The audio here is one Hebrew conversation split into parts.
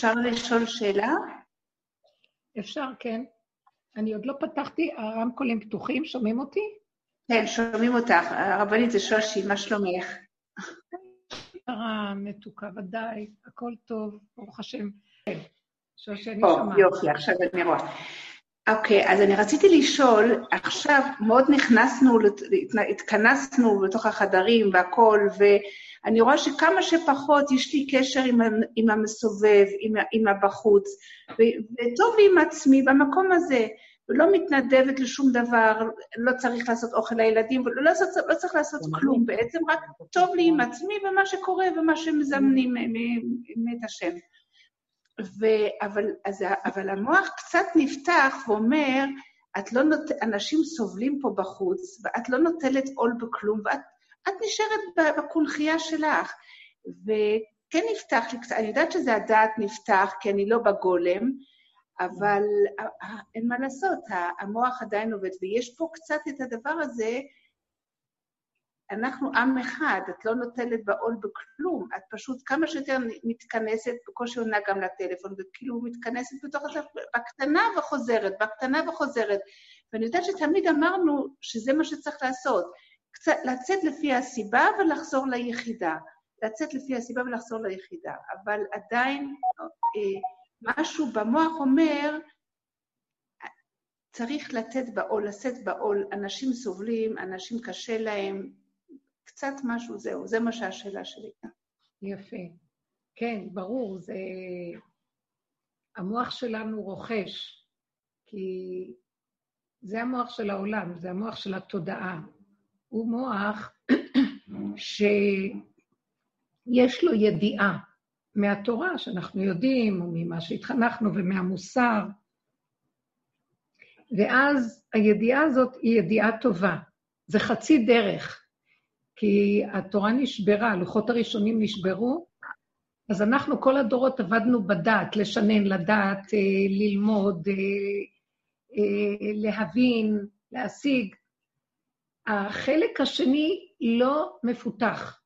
אפשר לשאול שאלה? אפשר, כן. אני עוד לא פתחתי, הרמקולים פתוחים, שומעים אותי? כן, שומעים אותך. הרבנית זה שושי, מה שלומך? שרה, מתוקה, ודאי, הכל טוב, ברוך השם. כן, שושי, אני שומעת. יופי, עכשיו אני רואה. אוקיי, אז אני רציתי לשאול, עכשיו מאוד נכנסנו, התכנסנו לתוך החדרים והכול, ואני רואה שכמה שפחות יש לי קשר עם, עם המסובב, עם, עם הבחוץ, וטוב לי עם עצמי במקום הזה, ולא מתנדבת לשום דבר, לא צריך לעשות אוכל לילדים, ולא לעשות, לא צריך לעשות כלום בעצם, רק טוב לי עם עצמי ומה שקורה ומה שמזמנים מאת השם. ו, אבל, אז, אבל המוח קצת נפתח ואומר, את לא נות... אנשים סובלים פה בחוץ, ואת לא נוטלת עול בכלום, ואת את נשארת בקונכייה שלך. וכן נפתח לי קצת, אני יודעת שזה הדעת נפתח, כי אני לא בגולם, אבל אין מה לעשות, המוח עדיין עובד, ויש פה קצת את הדבר הזה, אנחנו עם אחד, את לא נוטלת בעול בכלום, את פשוט כמה שיותר מתכנסת, בקושי עונה גם לטלפון, וכאילו מתכנסת בתוך עצמך, בקטנה וחוזרת, בקטנה וחוזרת. ואני יודעת שתמיד אמרנו שזה מה שצריך לעשות, קצת לצאת לפי הסיבה ולחזור ליחידה. לצאת לפי הסיבה ולחזור ליחידה. אבל עדיין אה, משהו במוח אומר, צריך לתת בעול, לשאת בעול. אנשים סובלים, אנשים קשה להם, קצת משהו, זהו, זה מה שהשאלה שלי. יפה. כן, ברור, זה... המוח שלנו רוכש, כי זה המוח של העולם, זה המוח של התודעה. הוא מוח שיש לו ידיעה מהתורה, שאנחנו יודעים, וממה שהתחנכנו, ומהמוסר, ואז הידיעה הזאת היא ידיעה טובה. זה חצי דרך. כי התורה נשברה, הלוחות הראשונים נשברו, אז אנחנו כל הדורות עבדנו בדעת, לשנן, לדעת, אה, ללמוד, אה, אה, להבין, להשיג. החלק השני לא מפותח.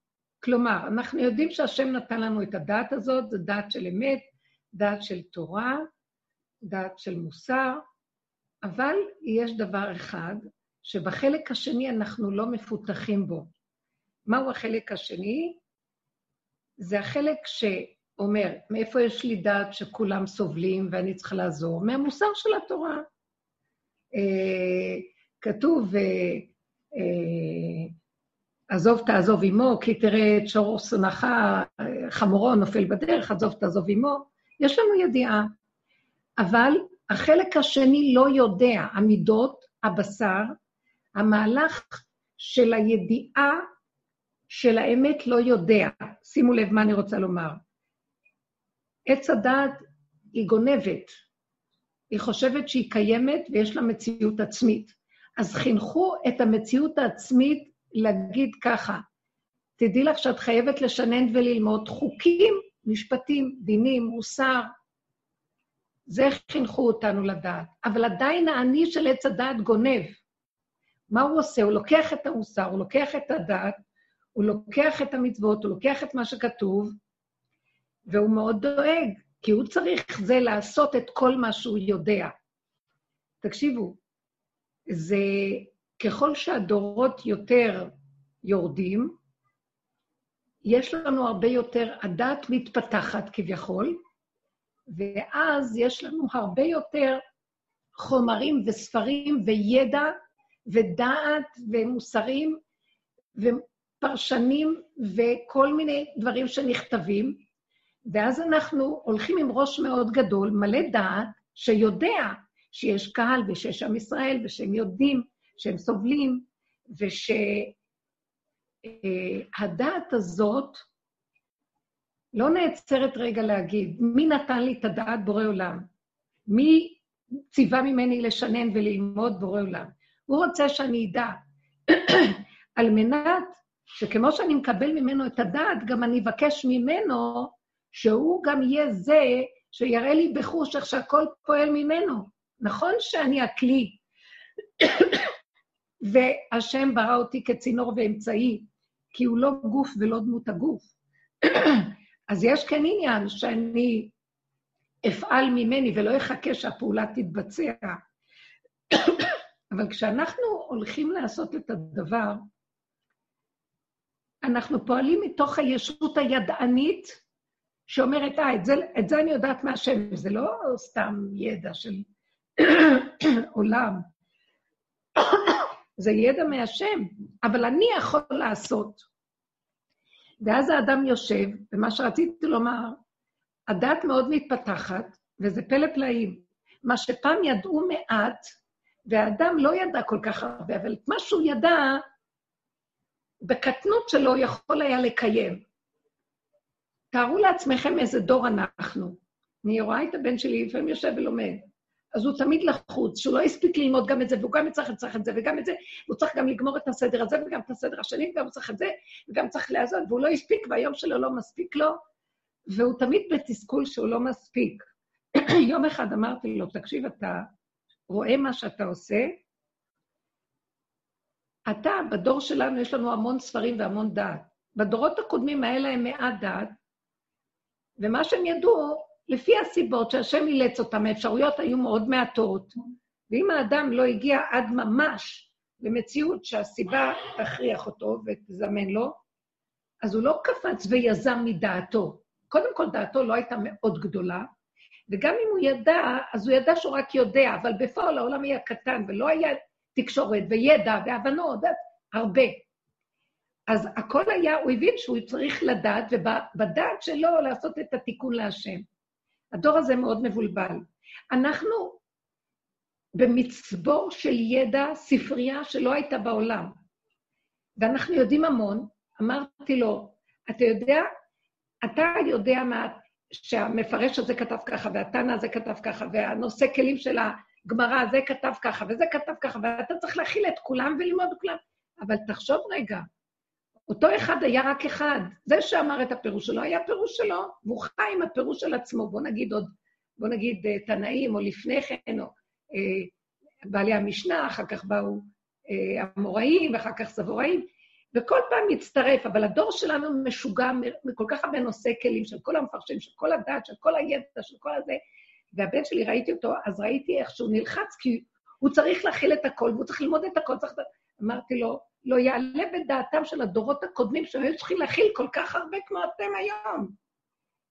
כלומר, אנחנו יודעים שהשם נתן לנו את הדעת הזאת, זו דעת של אמת, דעת של תורה, דעת של מוסר, אבל יש דבר אחד שבחלק השני אנחנו לא מפותחים בו. מהו החלק השני? זה החלק שאומר, מאיפה יש לי דעת שכולם סובלים ואני צריכה לעזור? מהמוסר של התורה. אה, כתוב, אה, עזוב תעזוב עמו, כי תראה את שור שונאך, חמורו נופל בדרך, עזוב תעזוב עמו. יש לנו ידיעה. אבל החלק השני לא יודע, המידות, הבשר, המהלך של הידיעה של האמת לא יודע. שימו לב מה אני רוצה לומר. עץ הדעת היא גונבת. היא חושבת שהיא קיימת ויש לה מציאות עצמית. אז חינכו את המציאות העצמית להגיד ככה, תדעי לך שאת חייבת לשנן וללמוד חוקים, משפטים, דינים, מוסר. זה חינכו אותנו לדעת. אבל עדיין האני של עץ הדעת גונב. מה הוא עושה? הוא לוקח את המוסר, הוא לוקח את הדעת, הוא לוקח את המצוות, הוא לוקח את מה שכתוב, והוא מאוד דואג, כי הוא צריך זה לעשות את כל מה שהוא יודע. תקשיבו, זה ככל שהדורות יותר יורדים, יש לנו הרבה יותר, הדת מתפתחת כביכול, ואז יש לנו הרבה יותר חומרים וספרים וידע ודעת ומוסרים, פרשנים וכל מיני דברים שנכתבים, ואז אנחנו הולכים עם ראש מאוד גדול, מלא דעת, שיודע שיש קהל ושיש עם ישראל, ושהם יודעים שהם סובלים, ושהדעת הזאת לא נעצרת רגע להגיד, מי נתן לי את הדעת בורא עולם? מי ציווה ממני לשנן וללמוד בורא עולם? הוא רוצה שאני אדע, על מנת שכמו שאני מקבל ממנו את הדעת, גם אני אבקש ממנו שהוא גם יהיה זה שיראה לי בחוש איך שהכל פועל ממנו. נכון שאני הכלי, והשם ברא אותי כצינור ואמצעי, כי הוא לא גוף ולא דמות הגוף. אז יש כן עניין שאני אפעל ממני ולא אחכה שהפעולה תתבצע. אבל כשאנחנו הולכים לעשות את הדבר, אנחנו פועלים מתוך הישות הידענית שאומרת, אה, את זה, את זה אני יודעת מהשם, זה לא סתם ידע של עולם, זה ידע מהשם, אבל אני יכול לעשות. ואז האדם יושב, ומה שרציתי לומר, הדת מאוד מתפתחת, וזה פלא פלאים. מה שפעם ידעו מעט, והאדם לא ידע כל כך הרבה, אבל את מה שהוא ידע, בקטנות שלו יכול היה לקיים. תארו לעצמכם איזה דור אנחנו. אני רואה את הבן שלי, לפעמים יושב ולומד. אז הוא תמיד לחוץ, שהוא לא הספיק ללמוד גם את זה, והוא גם צריך, צריך את זה וגם את זה, והוא צריך גם לגמור את הסדר הזה וגם את הסדר השני, וגם הוא צריך את זה, וגם צריך לעזור, והוא לא הספיק, והיום שלו לא מספיק לו, והוא תמיד בתסכול שהוא לא מספיק. יום אחד אמרתי לו, תקשיב, אתה רואה מה שאתה עושה? אתה, בדור שלנו יש לנו המון ספרים והמון דעת. בדורות הקודמים היה להם מעט דעת, ומה שהם ידעו, לפי הסיבות שהשם אילץ אותם, האפשרויות היו מאוד מעטות, ואם האדם לא הגיע עד ממש למציאות שהסיבה תכריח אותו ותזמן לו, אז הוא לא קפץ ויזם מדעתו. קודם כל, דעתו לא הייתה מאוד גדולה, וגם אם הוא ידע, אז הוא ידע שהוא רק יודע, אבל בפועל העולם היה קטן, ולא היה תקשורת וידע והבנות, הרבה. אז הכל היה, הוא הבין שהוא צריך לדעת, ובדעת שלו לעשות את התיקון להשם. הדור הזה מאוד מבולבל. אנחנו במצבור של ידע, ספרייה שלא הייתה בעולם. ואנחנו יודעים המון. אמרתי לו, אתה יודע, אתה יודע מה, שהמפרש הזה כתב ככה, והתנא הזה כתב ככה, והנושא כלים של הגמרא הזה כתב ככה, וזה כתב ככה, ואתה צריך להכיל את כולם וללמוד כולם. אבל תחשוב רגע, אותו אחד היה רק אחד. זה שאמר את הפירוש שלו, היה פירוש שלו, והוא חי עם הפירוש של עצמו. בוא נגיד עוד, בוא נגיד אה, תנאים, או לפני כן, או אה, בעלי המשנה, אחר כך באו אה, אמוראים, ואחר כך סבוראים, וכל פעם מצטרף, אבל הדור שלנו משוגע מכל כך הרבה נושאי כלים, של כל המפרשים, של כל הדת, של כל הידע, של כל הזה, והבן שלי, ראיתי אותו, אז ראיתי איך שהוא נלחץ, כי הוא צריך להכיל את הכל, והוא צריך ללמוד את הכל, צריך... אמרתי לו, לא יעלה בדעתם של הדורות הקודמים שהיו צריכים להכיל כל כך הרבה כמו אתם היום.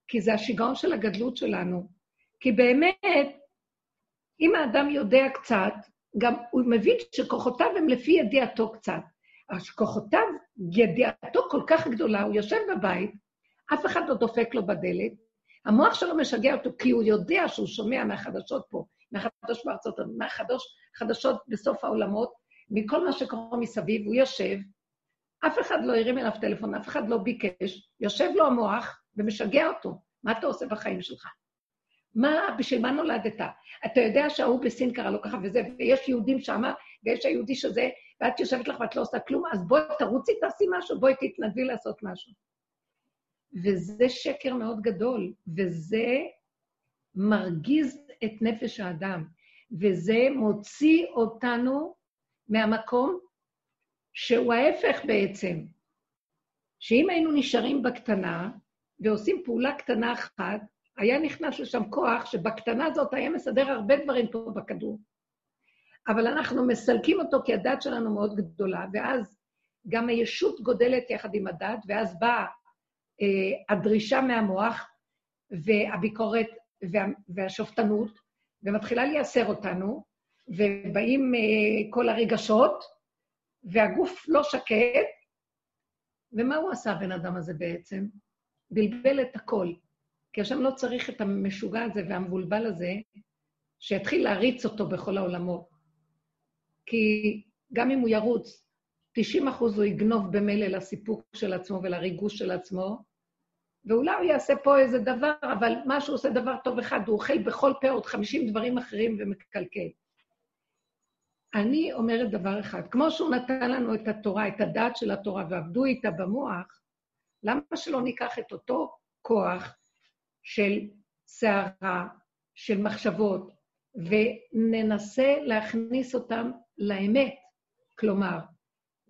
כי זה השיגעון של הגדלות שלנו. כי באמת, אם האדם יודע קצת, גם הוא מבין שכוחותיו הם לפי ידיעתו קצת. אז כוחותיו, ידיעתו כל כך גדולה, הוא יושב בבית, אף אחד לא דופק לו בדלת, המוח שלו משגע אותו כי הוא יודע שהוא שומע מהחדשות פה, מהחדשות בארצות, מהחדשות בסוף העולמות, מכל מה שקורה מסביב, הוא יושב, אף אחד לא הרים אליו טלפון, אף אחד לא ביקש, יושב לו המוח ומשגע אותו. מה אתה עושה בחיים שלך? מה, בשביל מה נולדת? אתה יודע שההוא בסין קרא לו ככה וזה, ויש יהודים שמה, ויש היהודי שזה, ואת יושבת לך ואת לא עושה כלום, אז בואי תרוצי, תעשי משהו, בואי תתנדבי לעשות משהו. וזה שקר מאוד גדול, וזה מרגיז את נפש האדם, וזה מוציא אותנו מהמקום שהוא ההפך בעצם. שאם היינו נשארים בקטנה ועושים פעולה קטנה אחת, היה נכנס לשם כוח שבקטנה הזאת היה מסדר הרבה דברים פה בכדור. אבל אנחנו מסלקים אותו כי הדת שלנו מאוד גדולה, ואז גם הישות גודלת יחד עם הדת, ואז באה אה, הדרישה מהמוח והביקורת וה, והשופטנות, ומתחילה לייסר אותנו, ובאים אה, כל הרגשות, והגוף לא שקט, ומה הוא עשה, הבן אדם הזה בעצם? בלבל את הכל. כי השם לא צריך את המשוגע הזה והמבולבל הזה, שיתחיל להריץ אותו בכל העולמות. כי גם אם הוא ירוץ, 90 אחוז הוא יגנוב במילא לסיפוק של עצמו ולריגוש של עצמו, ואולי הוא יעשה פה איזה דבר, אבל מה שהוא עושה דבר טוב אחד, הוא אוכל בכל פה עוד 50 דברים אחרים ומקלקל. אני אומרת דבר אחד, כמו שהוא נתן לנו את התורה, את הדעת של התורה, ועבדו איתה במוח, למה שלא ניקח את אותו כוח של סערה, של מחשבות, וננסה להכניס אותם לאמת? כלומר,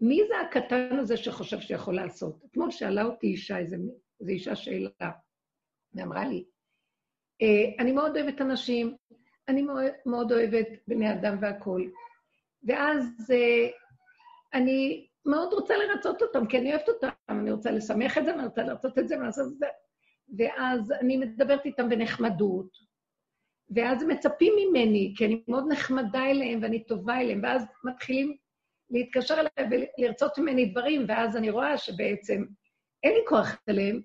מי זה הקטן הזה שחושב שיכול לעשות? אתמול שאלה אותי אישה, איזו אישה שאלה, ואמרה לי, אה, אני מאוד אוהבת אנשים, אני מאוד אוהבת בני אדם והכול. ואז אה, אני מאוד רוצה לרצות אותם, כי אני אוהבת אותם, אני רוצה לשמח את זה, אני רוצה לרצות את זה, ואני לעשות את זה. ואז אני מדברת איתם בנחמדות, ואז מצפים ממני, כי אני מאוד נחמדה אליהם ואני טובה אליהם, ואז מתחילים להתקשר אליי ולרצות ממני דברים, ואז אני רואה שבעצם אין לי כוח אליהם,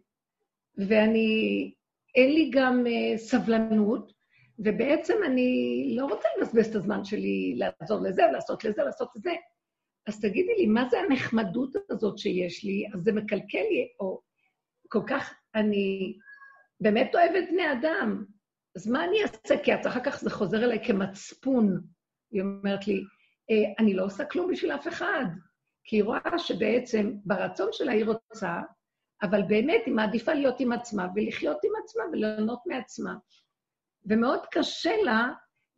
ואני, אין לי גם uh, סבלנות, ובעצם אני לא רוצה לבזבז את הזמן שלי לעזור לזה, לעשות לזה, לעשות לזה. אז תגידי לי, מה זה הנחמדות הזאת שיש לי? אז זה מקלקל לי, או כל כך, אני באמת אוהבת בני אדם, אז מה אני אעשה? כי אחר כך זה חוזר אליי כמצפון. היא אומרת לי, אה, אני לא עושה כלום בשביל אף אחד. כי היא רואה שבעצם ברצון שלה היא רוצה, אבל באמת היא מעדיפה להיות עם עצמה ולחיות עם עצמה וליהנות מעצמה. ומאוד קשה לה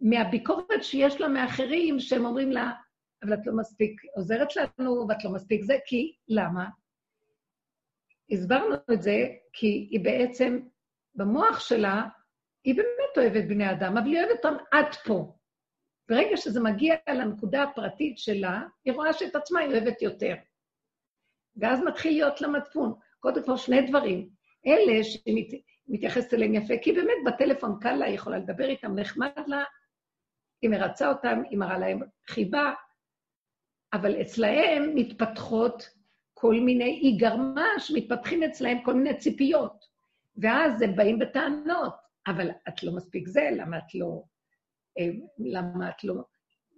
מהביקורת שיש לה מאחרים, שהם אומרים לה, אבל את לא מספיק עוזרת לנו, ואת לא מספיק זה, כי למה? הסברנו את זה כי היא בעצם, במוח שלה, היא באמת אוהבת בני אדם, אבל היא אוהבת אותם עד פה. ברגע שזה מגיע לנקודה הפרטית שלה, היא רואה שאת עצמה היא אוהבת יותר. ואז מתחיל להיות לה מצפון. קודם כל, שני דברים. אלה שהיא מתייחסת אליהם יפה, כי באמת בטלפון קל לה, היא יכולה לדבר איתם, נחמד לה, היא מרצה אותם, היא מראה להם חיבה, אבל אצלהם מתפתחות כל מיני, היא גרמש, מתפתחים אצלהם כל מיני ציפיות. ואז הם באים בטענות, אבל את לא מספיק זה, למה את לא... אה, למה את לא...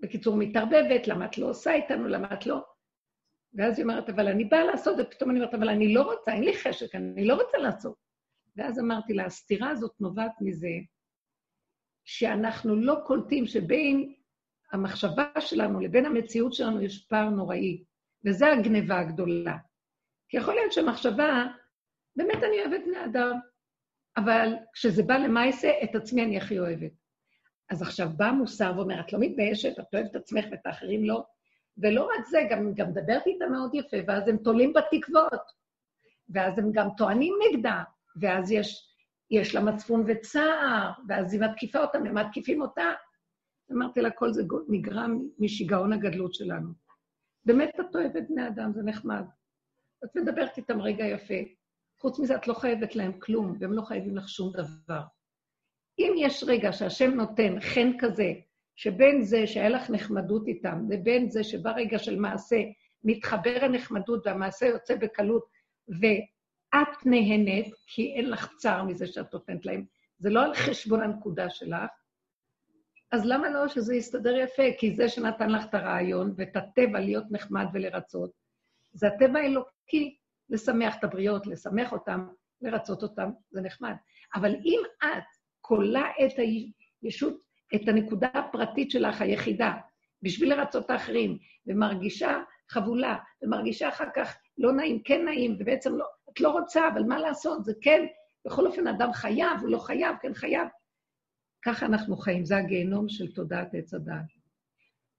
בקיצור, מתערבבת, למה את לא עושה איתנו, למה את לא... ואז היא אומרת, אבל אני באה לעשות, ופתאום אני אומרת, אבל אני לא רוצה, אין לי חשק, אני לא רוצה לעשות. ואז אמרתי לה, הסתירה הזאת נובעת מזה שאנחנו לא קולטים שבין המחשבה שלנו לבין המציאות שלנו יש פער נוראי, וזו הגניבה הגדולה. כי יכול להיות שמחשבה, באמת אני אוהבת בני אדם, אבל כשזה בא למעשה, את עצמי אני הכי אוהבת. אז עכשיו בא מוסר ואומר, את לא מתביישת, את אוהבת את עצמך ואת האחרים לא. ולא רק זה, גם, גם מדברת איתה מאוד יפה, ואז הם תולים בתקוות. ואז הם גם טוענים נגדה, ואז יש, יש לה מצפון וצער, ואז היא מתקיפה אותם, הם מתקיפים אותה. אמרתי לה, כל זה נגרם משיגעון הגדלות שלנו. באמת את אוהבת בני אדם, זה נחמד. את מדברת איתם רגע יפה. חוץ מזה, את לא חייבת להם כלום, והם לא חייבים לך שום דבר. אם יש רגע שהשם נותן חן כזה, שבין זה שהיה לך נחמדות איתם, לבין זה שברגע של מעשה מתחבר הנחמדות והמעשה יוצא בקלות, ואת נהנית, כי אין לך צער מזה שאת נותנת להם, זה לא על חשבון הנקודה שלך, אז למה לא שזה יסתדר יפה? כי זה שנתן לך את הרעיון ואת הטבע להיות נחמד ולרצות, זה הטבע האלוקי, לשמח את הבריות, לשמח אותם, לרצות אותם, זה נחמד. אבל אם את כולה את הישות, את הנקודה הפרטית שלך, היחידה, בשביל לרצות האחרים, ומרגישה חבולה, ומרגישה אחר כך לא נעים, כן נעים, ובעצם לא, את לא רוצה, אבל מה לעשות, זה כן, בכל אופן, אדם חייב, הוא לא חייב, כן חייב. ככה אנחנו חיים, זה הגיהנום של תודעת עץ הדעת.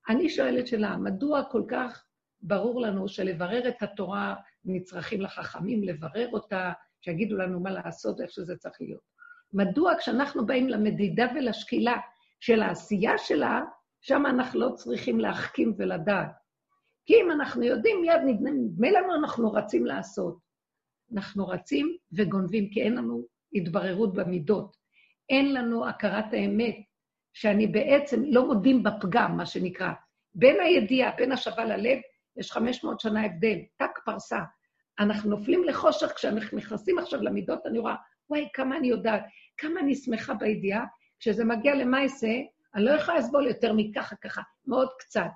אני שואלת שאלה, מדוע כל כך ברור לנו שלברר את התורה נצרכים לחכמים, לברר אותה, שיגידו לנו מה לעשות, איך שזה צריך להיות. מדוע כשאנחנו באים למדידה ולשקילה של העשייה שלה, שם אנחנו לא צריכים להחכים ולדעת. כי אם אנחנו יודעים, מיד נדמה לנו אנחנו רצים לעשות. אנחנו רצים וגונבים, כי אין לנו התבררות במידות. אין לנו הכרת האמת, שאני בעצם לא מודים בפגם, מה שנקרא. בין הידיעה, בין השווה ללב, יש 500 שנה הבדל, טק פרסה. אנחנו נופלים לחושך כשאנחנו נכנסים עכשיו למידות, אני רואה, וואי, כמה אני יודעת, כמה אני שמחה בידיעה. כשזה מגיע למעשה, אני לא יכולה לסבול יותר מככה ככה, מאוד קצת.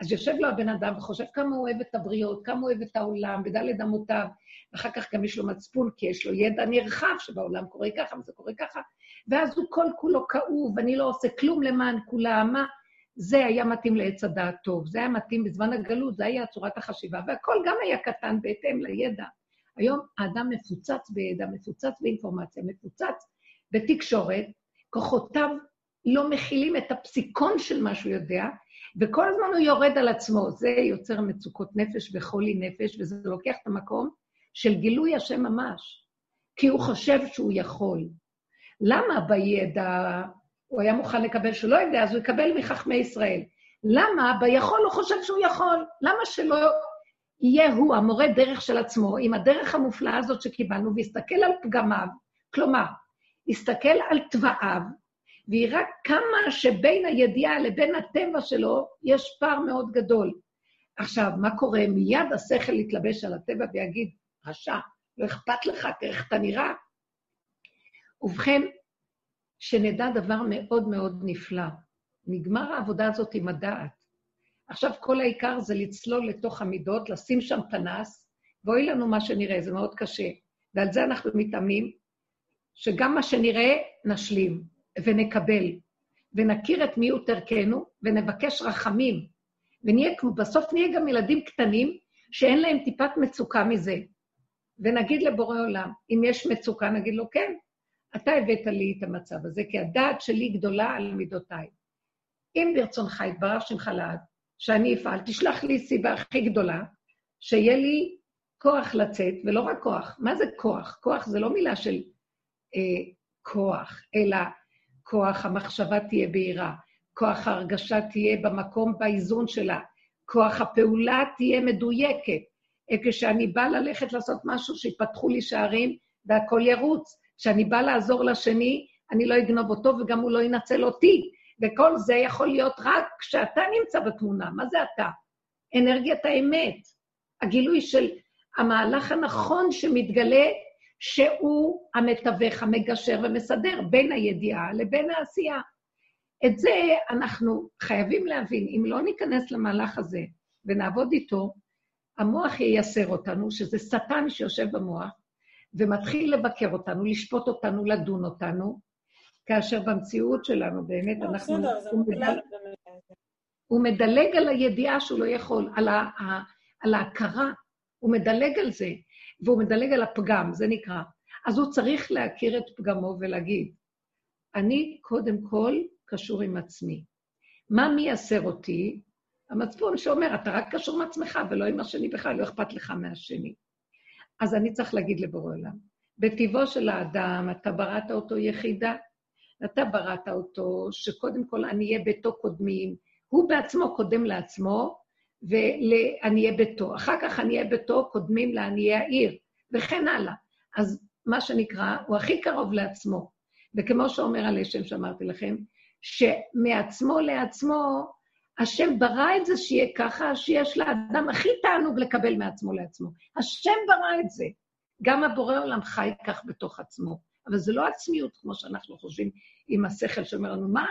אז יושב לו הבן אדם וחושב כמה הוא אוהב את הבריות, כמה הוא אוהב את העולם, בדלת אמותיו, ואחר כך גם יש לו מצפון, כי יש לו ידע נרחב שבעולם קורה ככה וזה קורה ככה, ואז הוא כל כולו כאוב, אני לא עושה כלום למען כולם, מה? זה היה מתאים לעץ הדעת טוב, זה היה מתאים בזמן הגלות, זה היה צורת החשיבה, והכל גם היה קטן בהתאם לידע. היום האדם מפוצץ בידע, מפוצץ באינפורמציה, מפוצץ בתקשורת, כוחותיו לא מכילים את הפסיקון של מה שהוא יודע, וכל הזמן הוא יורד על עצמו. זה יוצר מצוקות נפש וחולי נפש, וזה לוקח את המקום של גילוי השם ממש, כי הוא חושב שהוא יכול. למה בידע הוא היה מוכן לקבל שהוא לא יודע, אז הוא יקבל מחכמי ישראל. למה ביכול הוא חושב שהוא יכול? למה שלא יהיה הוא המורה דרך של עצמו, עם הדרך המופלאה הזאת שקיבלנו, ויסתכל על פגמיו, כלומר, יסתכל על תוואיו, ויראה כמה שבין הידיעה לבין הטבע שלו יש פער מאוד גדול. עכשיו, מה קורה? מיד השכל יתלבש על הטבע ויגיד, רשע, לא אכפת לך, איך אתה נראה. ובכן, שנדע דבר מאוד מאוד נפלא. נגמר העבודה הזאת עם הדעת. עכשיו כל העיקר זה לצלול לתוך המידות, לשים שם פנס, ואוי לנו מה שנראה, זה מאוד קשה. ועל זה אנחנו מתאמים, שגם מה שנראה, נשלים ונקבל, ונכיר את מיעוט ערכנו, ונבקש רחמים, ונהיה, בסוף נהיה גם ילדים קטנים שאין להם טיפת מצוקה מזה. ונגיד לבורא עולם, אם יש מצוקה, נגיד לו, כן, אתה הבאת לי את המצב הזה, כי הדעת שלי גדולה על מידותיי. אם ברצונך יתברך שמך לעד, שאני אפעל, תשלח לי סיבה הכי גדולה, שיהיה לי כוח לצאת, ולא רק כוח. מה זה כוח? כוח זה לא מילה של אה, כוח, אלא כוח המחשבה תהיה בהירה, כוח ההרגשה תהיה במקום, באיזון שלה, כוח הפעולה תהיה מדויקת. כשאני באה ללכת לעשות משהו, שיפתחו לי שערים והכול ירוץ. כשאני באה לעזור לשני, אני לא אגנוב אותו וגם הוא לא ינצל אותי. וכל זה יכול להיות רק כשאתה נמצא בתמונה. מה זה אתה? אנרגיית האמת. הגילוי של המהלך הנכון שמתגלה, שהוא המתווך, המגשר ומסדר בין הידיעה לבין העשייה. את זה אנחנו חייבים להבין. אם לא ניכנס למהלך הזה ונעבוד איתו, המוח ייסר אותנו, שזה שטן שיושב במוח, ומתחיל לבקר אותנו, לשפוט אותנו, לדון אותנו, כאשר במציאות שלנו באמת לא, אנחנו... בסדר, זה מדלג, הוא מדלג על הידיעה שהוא לא יכול, על, ה, על ההכרה, הוא מדלג על זה, והוא מדלג על הפגם, זה נקרא. אז הוא צריך להכיר את פגמו ולהגיד, אני קודם כל קשור עם עצמי. מה מייסר אותי? המצפון שאומר, אתה רק קשור עם עצמך ולא עם השני בכלל, לא אכפת לך מהשני. אז אני צריך להגיד לבורא עולם, בטבעו של האדם, אתה בראת אותו יחידה, אתה בראת אותו, שקודם כל עניי ביתו קודמים, הוא בעצמו קודם לעצמו, ולעניי ביתו. אחר כך עניי ביתו קודמים לעניי העיר, וכן הלאה. אז מה שנקרא, הוא הכי קרוב לעצמו. וכמו שאומר הלשם שאמרתי לכם, שמעצמו לעצמו, השם ברא את זה שיהיה ככה, שיש לאדם הכי תענוג לקבל מעצמו לעצמו. השם ברא את זה. גם הבורא עולם חי כך בתוך עצמו. אבל זה לא עצמיות כמו שאנחנו חושבים עם השכל שאומר לנו, מה,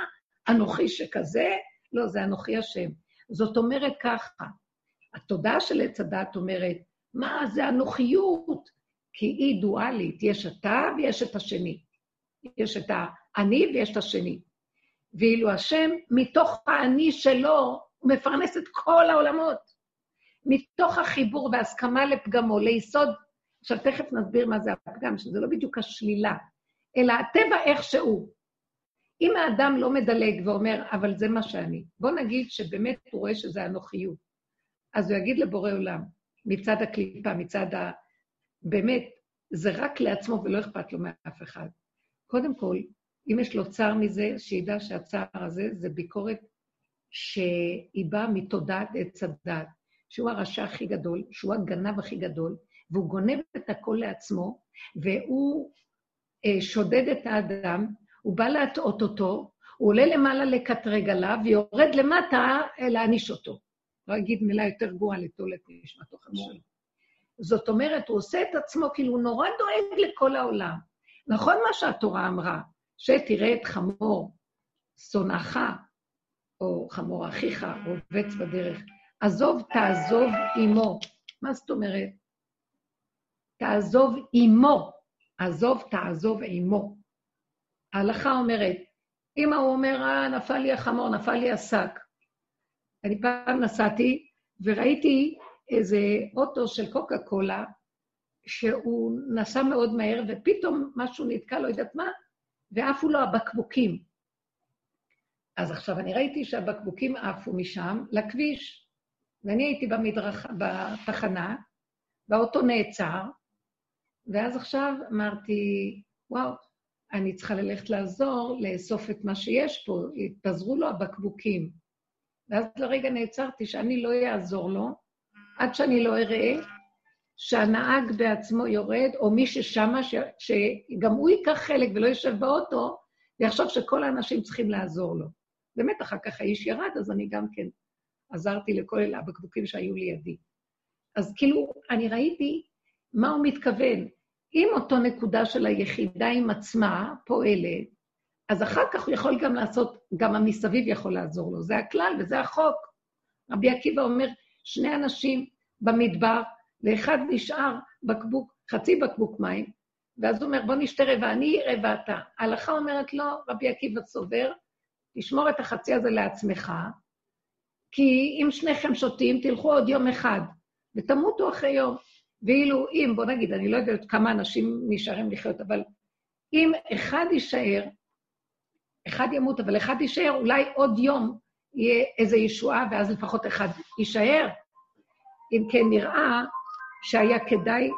אנוכי שכזה? לא, זה אנוכי השם. זאת אומרת ככה, התודעה של עץ הדת אומרת, מה זה אנוכיות? כי היא דואלית, יש אתה ויש את השני. יש את האני ויש את השני. ואילו השם, מתוך האני שלו, הוא מפרנס את כל העולמות. מתוך החיבור והסכמה לפגמו, ליסוד עכשיו, תכף נסביר מה זה הפגם, שזה לא בדיוק השלילה, אלא הטבע איכשהו. אם האדם לא מדלג ואומר, אבל זה מה שאני, בוא נגיד שבאמת הוא רואה שזה אנוכיות, אז הוא יגיד לבורא עולם, מצד הקליפה, מצד ה... באמת, זה רק לעצמו ולא אכפת לו מאף אחד. קודם כל, אם יש לו צער מזה, שידע שהצער הזה זה ביקורת שהיא באה מתודעת עץ הדת, שהוא הרשע הכי גדול, שהוא הגנב הכי גדול, והוא גונב את הכל לעצמו, והוא אה, שודד את האדם, הוא בא להטעות אותו, הוא עולה למעלה לקטרג עליו, ויורד למטה להעניש אותו. לא אגיד מילה יותר גרועה לתולת נשמתו חדשנו. זאת אומרת, הוא עושה את עצמו כאילו הוא נורא דואג לכל העולם. נכון מה שהתורה אמרה, שתראה את חמור שונאך, או חמור אחיך, רובץ בדרך. עזוב, תעזוב עמו. מה זאת אומרת? תעזוב עמו. עזוב, תעזוב עמו. ההלכה אומרת, אם הוא אומר, אה, נפל לי החמור, נפל לי השק. אני פעם נסעתי וראיתי איזה אוטו של קוקה קולה, שהוא נסע מאוד מהר, ופתאום משהו נתקע, לא יודעת מה, ועפו לו הבקבוקים. אז עכשיו אני ראיתי שהבקבוקים עפו משם לכביש, ואני הייתי במדרח, בתחנה, והאוטו נעצר, ואז עכשיו אמרתי, וואו, אני צריכה ללכת לעזור, לאסוף את מה שיש פה, התפזרו לו הבקבוקים. ואז לרגע נעצרתי שאני לא אעזור לו, עד שאני לא אראה שהנהג בעצמו יורד, או מי ששמה, ש... שגם הוא ייקח חלק ולא יושב באוטו, ויחשוב שכל האנשים צריכים לעזור לו. באמת, אחר כך האיש ירד, אז אני גם כן עזרתי לכל הבקבוקים שהיו לידי. אז כאילו, אני ראיתי מה הוא מתכוון. אם אותו נקודה של היחידה עם עצמה פועלת, אז אחר כך הוא יכול גם לעשות, גם המסביב יכול לעזור לו. זה הכלל וזה החוק. רבי עקיבא אומר, שני אנשים במדבר, לאחד נשאר בקבוק, חצי בקבוק מים, ואז הוא אומר, בוא נשתה רבע, אני רבע אתה. ההלכה אומרת לו, רבי עקיבא סובר, תשמור את החצי הזה לעצמך, כי אם שניכם שותים, תלכו עוד יום אחד, ותמותו אחרי יום. ואילו אם, בוא נגיד, אני לא יודעת כמה אנשים נשארים לחיות, אבל אם אחד יישאר, אחד ימות, אבל אחד יישאר, אולי עוד יום יהיה איזו ישועה, ואז לפחות אחד יישאר. אם כן, נראה שהיה כדאי,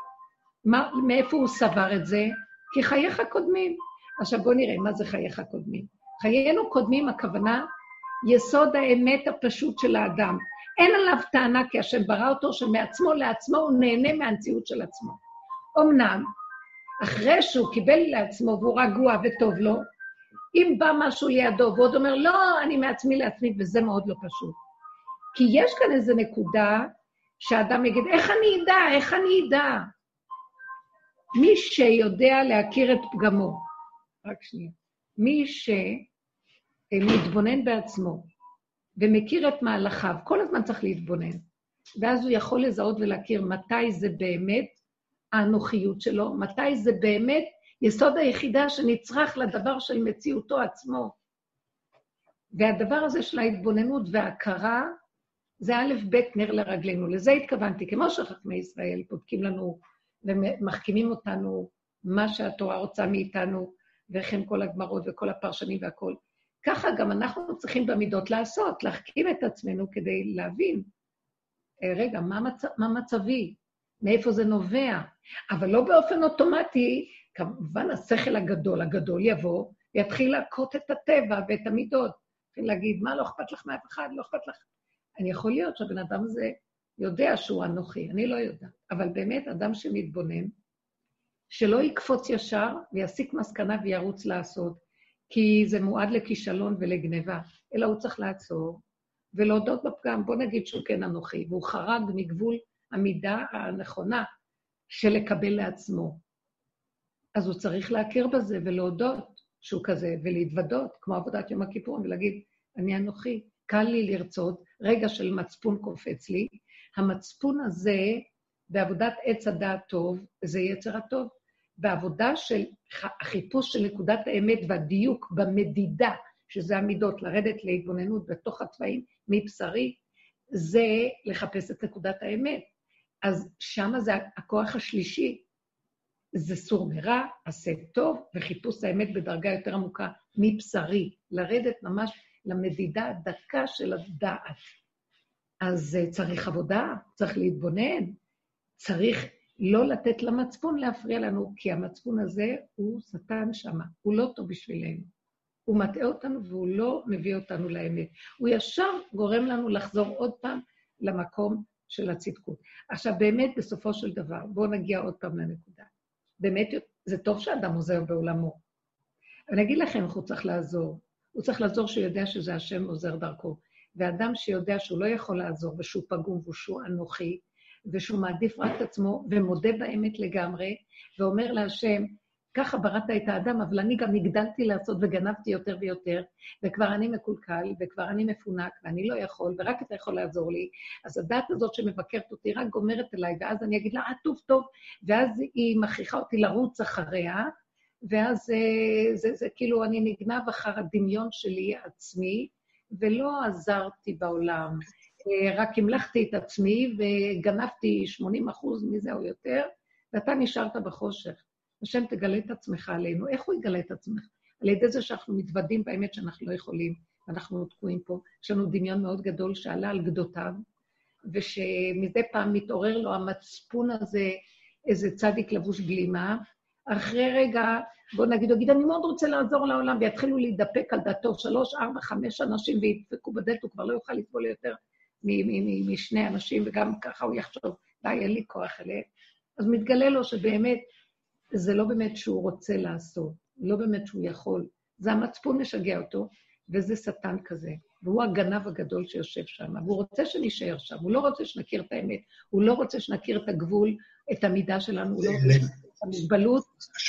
מה, מאיפה הוא סבר את זה? כי חייך קודמים. עכשיו בואו נראה מה זה חייך קודמים. חיינו קודמים, הכוונה, יסוד האמת הפשוט של האדם. אין עליו טענה כי השם ברא אותו, שמעצמו לעצמו הוא נהנה מהמציאות של עצמו. אמנם, אחרי שהוא קיבל לעצמו והוא רגוע וטוב לו, אם בא משהו לידו ועוד אומר, לא, אני מעצמי לעצמי, וזה מאוד לא פשוט. כי יש כאן איזו נקודה שאדם יגיד, איך אני אדע? איך אני אדע? מי שיודע להכיר את פגמו, רק שנייה, מי שמתבונן בעצמו ומכיר את מהלכיו, כל הזמן צריך להתבונן, ואז הוא יכול לזהות ולהכיר מתי זה באמת האנוכיות שלו, מתי זה באמת יסוד היחידה שנצרך לדבר של מציאותו עצמו. והדבר הזה של ההתבוננות וההכרה, זה א', ב', נר לרגלינו. לזה התכוונתי. כמו שחכמי ישראל בודקים לנו ומחכימים אותנו מה שהתורה רוצה מאיתנו, וכן כל הגמרות וכל הפרשנים והכול. ככה גם אנחנו צריכים במידות לעשות, להחכים את עצמנו כדי להבין, אה, רגע, מה, מצ... מה מצבי? מאיפה זה נובע? אבל לא באופן אוטומטי, כמובן השכל הגדול, הגדול יבוא, ויתחיל להכות את הטבע ואת המידות. יתחיל להגיד, מה, לא אכפת לך מאף אחד, לא אכפת לך. אני יכול להיות שהבן אדם הזה יודע שהוא אנוכי, אני לא יודעת. אבל באמת, אדם שמתבונן, שלא יקפוץ ישר ויסיק מסקנה וירוץ לעשות, כי זה מועד לכישלון ולגניבה, אלא הוא צריך לעצור ולהודות בפגם. בוא נגיד שהוא כן אנוכי, והוא חרג מגבול המידה הנכונה של לקבל לעצמו. אז הוא צריך להכיר בזה ולהודות שהוא כזה, ולהתוודות, כמו עבודת יום הכיפורים, ולהגיד, אני אנוכי, קל לי לרצות, רגע של מצפון קופץ לי. המצפון הזה, בעבודת עץ הדעת טוב, זה יצר הטוב. בעבודה של החיפוש של נקודת האמת והדיוק במדידה, שזה המידות, לרדת להתבוננות בתוך התוואים מבשרי, זה לחפש את נקודת האמת. אז שמה זה הכוח השלישי, זה סור מרע, עשה טוב, וחיפוש האמת בדרגה יותר עמוקה מבשרי, לרדת ממש למדידה הדקה של הדעת. אז אה, צריך עבודה, צריך להתבונן, צריך לא לתת למצפון להפריע לנו, כי המצפון הזה הוא שטן שמה, הוא לא טוב בשבילנו. הוא מטעה אותנו והוא לא מביא אותנו לאמת. הוא ישר גורם לנו לחזור עוד פעם למקום של הצדקות. עכשיו, באמת, בסופו של דבר, בואו נגיע עוד פעם לנקודה. באמת, זה טוב שאדם עוזר בעולמו. אני אגיד לכם איך הוא צריך לעזור. הוא צריך לעזור שהוא יודע שזה השם עוזר דרכו. ואדם שיודע שהוא לא יכול לעזור ושהוא פגום ושהוא אנוכי, ושהוא מעדיף רק את עצמו ומודה באמת לגמרי, ואומר להשם, ככה בראת את האדם, אבל אני גם הגדלתי לעשות וגנבתי יותר ויותר, וכבר אני מקולקל, וכבר אני מפונק, ואני לא יכול, ורק אתה יכול לעזור לי. אז הדת הזאת שמבקרת אותי רק גומרת אליי, ואז אני אגיד לה, אה, טוב, טוב, ואז היא מכריחה אותי לרוץ אחריה, ואז זה, אה, זה, זה, זה כאילו אני נגנב אחר הדמיון שלי עצמי, ולא עזרתי בעולם. רק המלכתי את עצמי וגנבתי 80 אחוז מזה או יותר, ואתה נשארת בחושך. השם, תגלה את עצמך עלינו. איך הוא יגלה את עצמך? על ידי זה שאנחנו מתוודים באמת שאנחנו לא יכולים, ואנחנו תקועים פה. יש לנו דמיון מאוד גדול שעלה על גדותיו, ושמדי פעם מתעורר לו המצפון הזה, איזה צדיק לבוש גלימה, אחרי רגע, בוא נגיד, הוא יגיד, אני מאוד רוצה לעזור לעולם, ויתחילו להידפק על דתו שלוש, ארבע, חמש אנשים, וידפקו בדלת, הוא כבר לא יוכל לסבול יותר משני אנשים, וגם ככה הוא יחשוב, די, אין לי כוח אליהם. אז מתגלה לו שבאמת, זה לא באמת שהוא רוצה לעשות, לא באמת שהוא יכול. זה המצפון משגע אותו, וזה שטן כזה. והוא הגנב הגדול שיושב שם, והוא רוצה שנישאר שם, הוא לא רוצה שנכיר את האמת, הוא לא רוצה שנכיר את הגבול, את המידה שלנו, הוא לא רוצה את המוגבלות,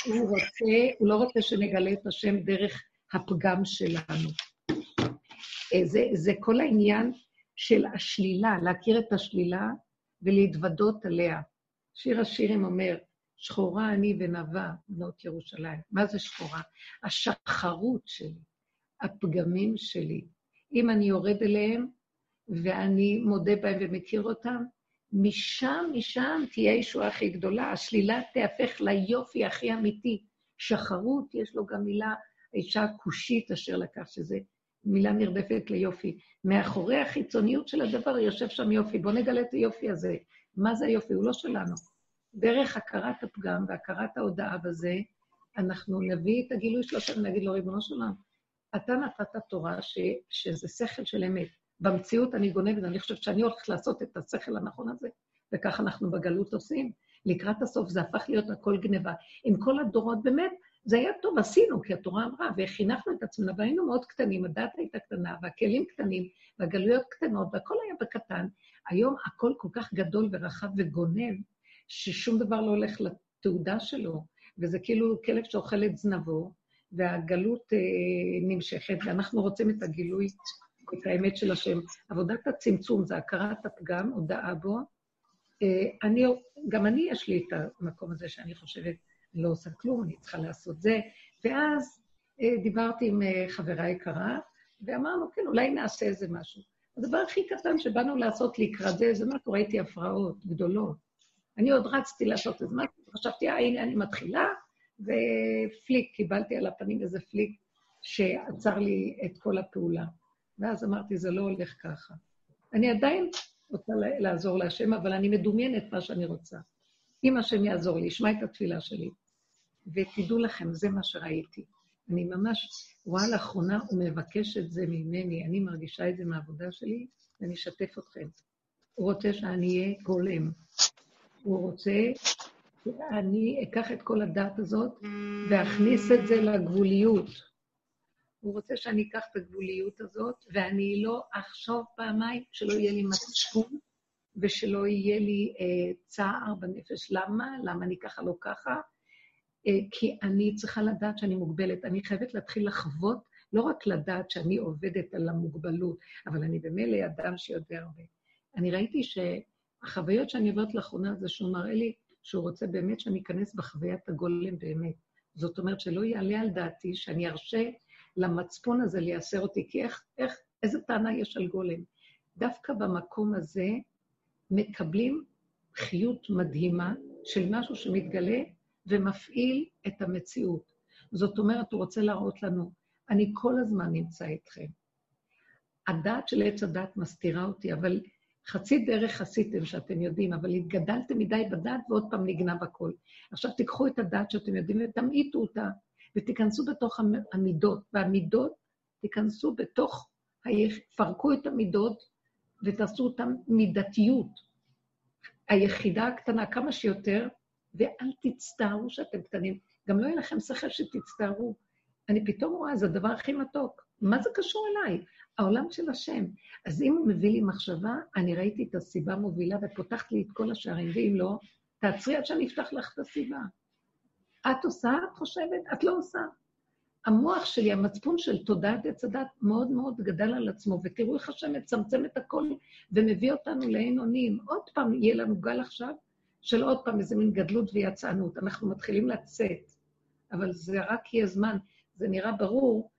הוא רוצה, הוא לא רוצה שנגלה את השם דרך הפגם שלנו. אה, זה, זה כל העניין של השלילה, להכיר את השלילה ולהתוודות עליה. שיר השירים אומר, שחורה אני ונבה, בנות ירושלים. מה זה שחורה? השחרות שלי, הפגמים שלי. אם אני יורד אליהם ואני מודה בהם ומכיר אותם, משם, משם תהיה הישועה הכי גדולה. השלילה תהפך ליופי הכי אמיתי. שחרות, יש לו גם מילה, האישה הכושית אשר לקח, שזה מילה נרדפת ליופי. מאחורי החיצוניות של הדבר יושב שם יופי. בואו נגלה את היופי הזה. מה זה היופי? הוא לא שלנו. דרך הכרת הפגם והכרת ההודעה בזה, אנחנו נביא את הגילוי של השם, נגיד לו, ריבונו של עולם, אתה נתת תורה ש, שזה שכל של אמת. במציאות אני גונבת, אני חושבת שאני הולכת לעשות את השכל הנכון הזה, וכך אנחנו בגלות עושים. לקראת הסוף זה הפך להיות הכל גניבה. עם כל הדורות, באמת, זה היה טוב, עשינו, כי התורה אמרה, וחינכנו את עצמנו, והיינו מאוד קטנים, הדת הייתה קטנה, והכלים קטנים, והגלויות קטנות, והכל היה בקטן. היום הכל כל כך גדול ורחב וגונב, ששום דבר לא הולך לתעודה שלו, וזה כאילו כלב שאוכל את זנבו, והגלות אה, נמשכת, ואנחנו רוצים את הגילוי, את האמת של השם. עבודת הצמצום זה הכרת הפגם, הודאה בו. אה, אני, גם אני, יש לי את המקום הזה שאני חושבת, אני לא עושה כלום, אני צריכה לעשות זה. ואז אה, דיברתי עם אה, חברה יקרה, ואמרנו, כן, אולי נעשה איזה משהו. הדבר הכי קטן שבאנו לעשות לקראת זה, זה משהו, ראיתי הפרעות גדולות. אני עוד רצתי לעשות את זה, חשבתי, אה, הנה אני מתחילה, ופליק, קיבלתי על הפנים איזה פליק שעצר לי את כל הפעולה. ואז אמרתי, זה לא הולך ככה. אני עדיין רוצה לעזור להשם, אבל אני מדומיינת מה שאני רוצה. אם השם יעזור לי, ישמע את התפילה שלי. ותדעו לכם, זה מה שראיתי. אני ממש רואה לאחרונה, הוא מבקש את זה ממני, אני מרגישה את זה מהעבודה שלי, ואני אשתף אתכם. הוא רוצה שאני אהיה גולם. הוא רוצה שאני אקח את כל הדת הזאת ואכניס את זה לגבוליות. הוא רוצה שאני אקח את הגבוליות הזאת, ואני לא אחשוב פעמיים, שלא יהיה לי מצפון ושלא יהיה לי אה, צער בנפש. למה? למה אני ככה לא ככה? אה, כי אני צריכה לדעת שאני מוגבלת. אני חייבת להתחיל לחוות, לא רק לדעת שאני עובדת על המוגבלות, אבל אני במילא אדם שיודע הרבה. אני ראיתי שהחוויות שאני עוברת לאחרונה זה שהוא מראה לי שהוא רוצה באמת שאני אכנס בחוויית הגולם באמת. זאת אומרת שלא יעלה על דעתי שאני ארשה למצפון הזה לייסר אותי, כי איך, איך, איזה טענה יש על גולם? דווקא במקום הזה מקבלים חיות מדהימה של משהו שמתגלה ומפעיל את המציאות. זאת אומרת, הוא רוצה להראות לנו, אני כל הזמן נמצא איתכם. הדעת של עץ הדת מסתירה אותי, אבל חצי דרך עשיתם, שאתם יודעים, אבל התגדלתם מדי בדעת ועוד פעם נגנב הכל. עכשיו תיקחו את הדעת שאתם יודעים ותמעיטו אותה, ותיכנסו בתוך המידות, והמידות, תיכנסו בתוך, פרקו את המידות ותעשו אותן מידתיות. היחידה הקטנה כמה שיותר, ואל תצטערו שאתם קטנים. גם לא יהיה לכם שכל שתצטערו. אני פתאום רואה, זה הדבר הכי מתוק. מה זה קשור אליי? העולם של השם. אז אם הוא מביא לי מחשבה, אני ראיתי את הסיבה מובילה ופותחת לי את כל השערים, ואם לא, תעצרי עד שאני אפתח לך את הסיבה. את עושה, את חושבת, את לא עושה. המוח שלי, המצפון של תודעת עץ הדת, מאוד מאוד גדל על עצמו, ותראו איך השם מצמצם את הכל ומביא אותנו לעין אונים. עוד פעם יהיה לנו גל עכשיו של עוד פעם איזה מין גדלות ויצאנות. אנחנו מתחילים לצאת, אבל זה רק יהיה זמן. זה נראה ברור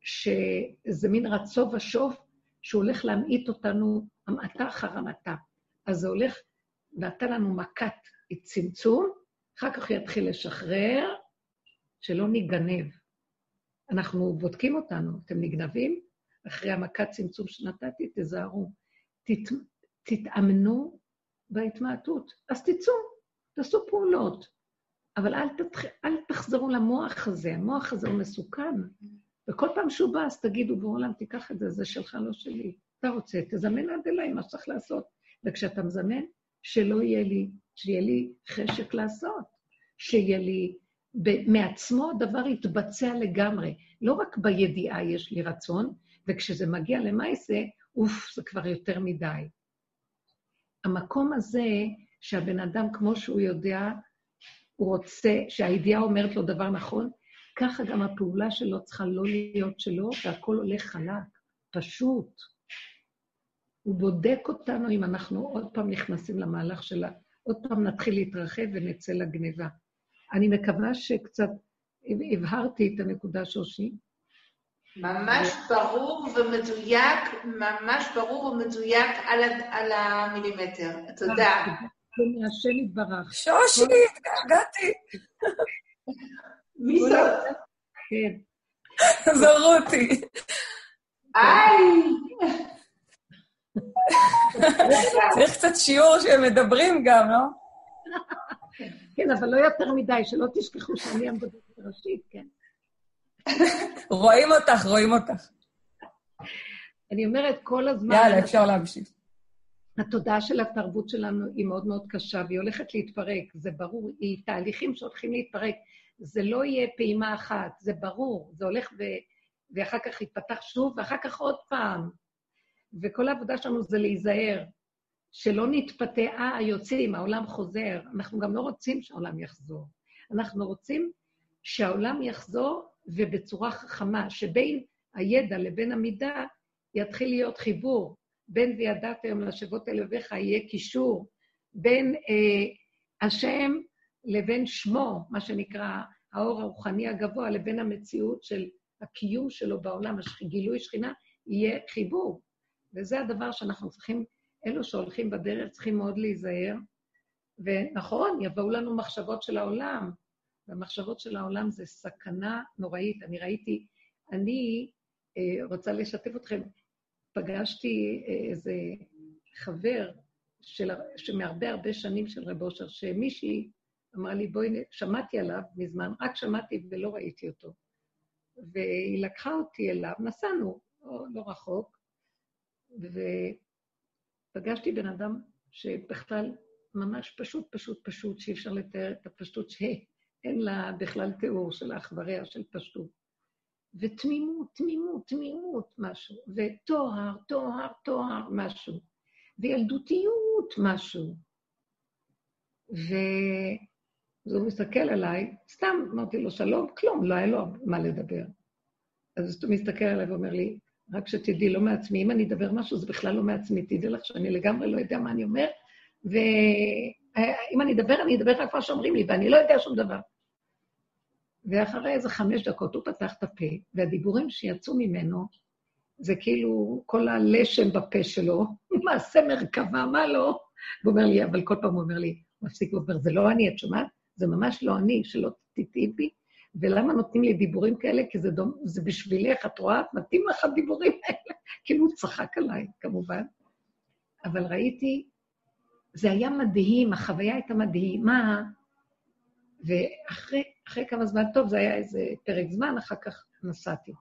שזה מין רצו ושוב שהוא הולך להמעיט אותנו המעטה אחר המעטה. אז זה הולך, נתן לנו מכת צמצום, אחר כך יתחיל לשחרר, שלא ניגנב. אנחנו בודקים אותנו, אתם נגנבים? אחרי המכת צמצום שנתתי, תזהרו. תת, תתאמנו בהתמעטות. אז תצאו, תעשו פעולות. אבל אל, תתח... אל תחזרו למוח הזה, המוח הזה הוא מסוכן. וכל פעם שהוא בא, אז תגידו, בעולם, תיקח את זה, זה שלך, לא שלי. אתה רוצה, תזמן עד אליי מה שצריך לעשות. וכשאתה מזמן, שלא יהיה לי, שיהיה לי חשק לעשות, שיהיה לי... מעצמו הדבר יתבצע לגמרי. לא רק בידיעה יש לי רצון, וכשזה מגיע למעשה, אוף, זה כבר יותר מדי. המקום הזה שהבן אדם, כמו שהוא יודע, הוא רוצה, שהידיעה אומרת לו דבר נכון, ככה גם הפעולה שלו צריכה לא להיות שלו, והכול הולך חלק, פשוט. הוא בודק אותנו אם אנחנו עוד פעם נכנסים למהלך שלה, עוד פעם נתחיל להתרחב ונצא לגניבה. אני מקווה שקצת הבהרתי את הנקודה שושי. ממש ברור ומדויק, ממש ברור ומדויק על, על המילימטר. תודה. ומהשם יתברך. שושי, התגעגעתי. מי זאת? כן. זו רותי. היי! צריך קצת שיעור שהם מדברים גם, לא? כן, אבל לא יותר מדי, שלא תשכחו שאני המדברת הראשית, כן. רואים אותך, רואים אותך. אני אומרת, כל הזמן... יאללה, אפשר להמשיך. התודעה של התרבות שלנו היא מאוד מאוד קשה, והיא הולכת להתפרק, זה ברור, היא תהליכים שהולכים להתפרק. זה לא יהיה פעימה אחת, זה ברור, זה הולך ו... ואחר כך יתפתח שוב, ואחר כך עוד פעם. וכל העבודה שלנו זה להיזהר, שלא נתפתה, אה, היוצאים, העולם חוזר. אנחנו גם לא רוצים שהעולם יחזור. אנחנו רוצים שהעולם יחזור ובצורה חכמה, שבין הידע לבין המידה יתחיל להיות חיבור. בין וידעת היום לשבות אל אביך יהיה קישור. בין אה, השם לבין שמו, מה שנקרא האור הרוחני הגבוה, לבין המציאות של הקיום שלו בעולם, גילוי שכינה, יהיה חיבור. וזה הדבר שאנחנו צריכים, אלו שהולכים בדרך צריכים מאוד להיזהר. ונכון, יבואו לנו מחשבות של העולם, והמחשבות של העולם זה סכנה נוראית. אני ראיתי, אני אה, רוצה לשתף אתכם, פגשתי אה, איזה חבר של, שמהרבה הרבה שנים של רב אושר, שמישהי אמרה לי, בואי, שמעתי עליו מזמן, רק שמעתי ולא ראיתי אותו. והיא לקחה אותי אליו, נסענו, לא, לא רחוק, ופגשתי בן אדם שבכלל ממש פשוט, פשוט, פשוט, שאי אפשר לתאר את הפשטות שאין לה בכלל תיאור של האחבריה של פשטות. ותמימות, תמימות, תמימות משהו, וטוהר, טוהר, טוהר משהו, וילדותיות משהו. אז הוא מסתכל עליי, סתם אמרתי לו שלום, כלום, לא היה לו מה לדבר. אז הוא מסתכל עליי ואומר לי, רק שתדעי, לא מעצמי, אם אני אדבר משהו, זה בכלל לא מעצמי, תדעי לך שאני לגמרי לא יודע מה אני אומר, ואם אני אדבר, אני אדבר רק מה שאומרים לי, ואני לא יודע שום דבר. ואחרי איזה חמש דקות הוא פתח את הפה, והדיבורים שיצאו ממנו, זה כאילו כל הלשם בפה שלו, מעשה מרכבה, מה לא? הוא אומר לי, אבל כל פעם הוא אומר לי, הוא מפסיק, הוא אומר, זה לא אני, את שומעת? זה ממש לא אני, שלא תטעי בי. ולמה נותנים לי דיבורים כאלה? כי זה, דומ... זה בשבילך, את רואה? מתאים לך הדיבורים האלה. כאילו הוא צחק עליי, כמובן. אבל ראיתי, זה היה מדהים, החוויה הייתה מדהימה, ואחרי כמה זמן, טוב, זה היה איזה פרק זמן, אחר כך נסעתי.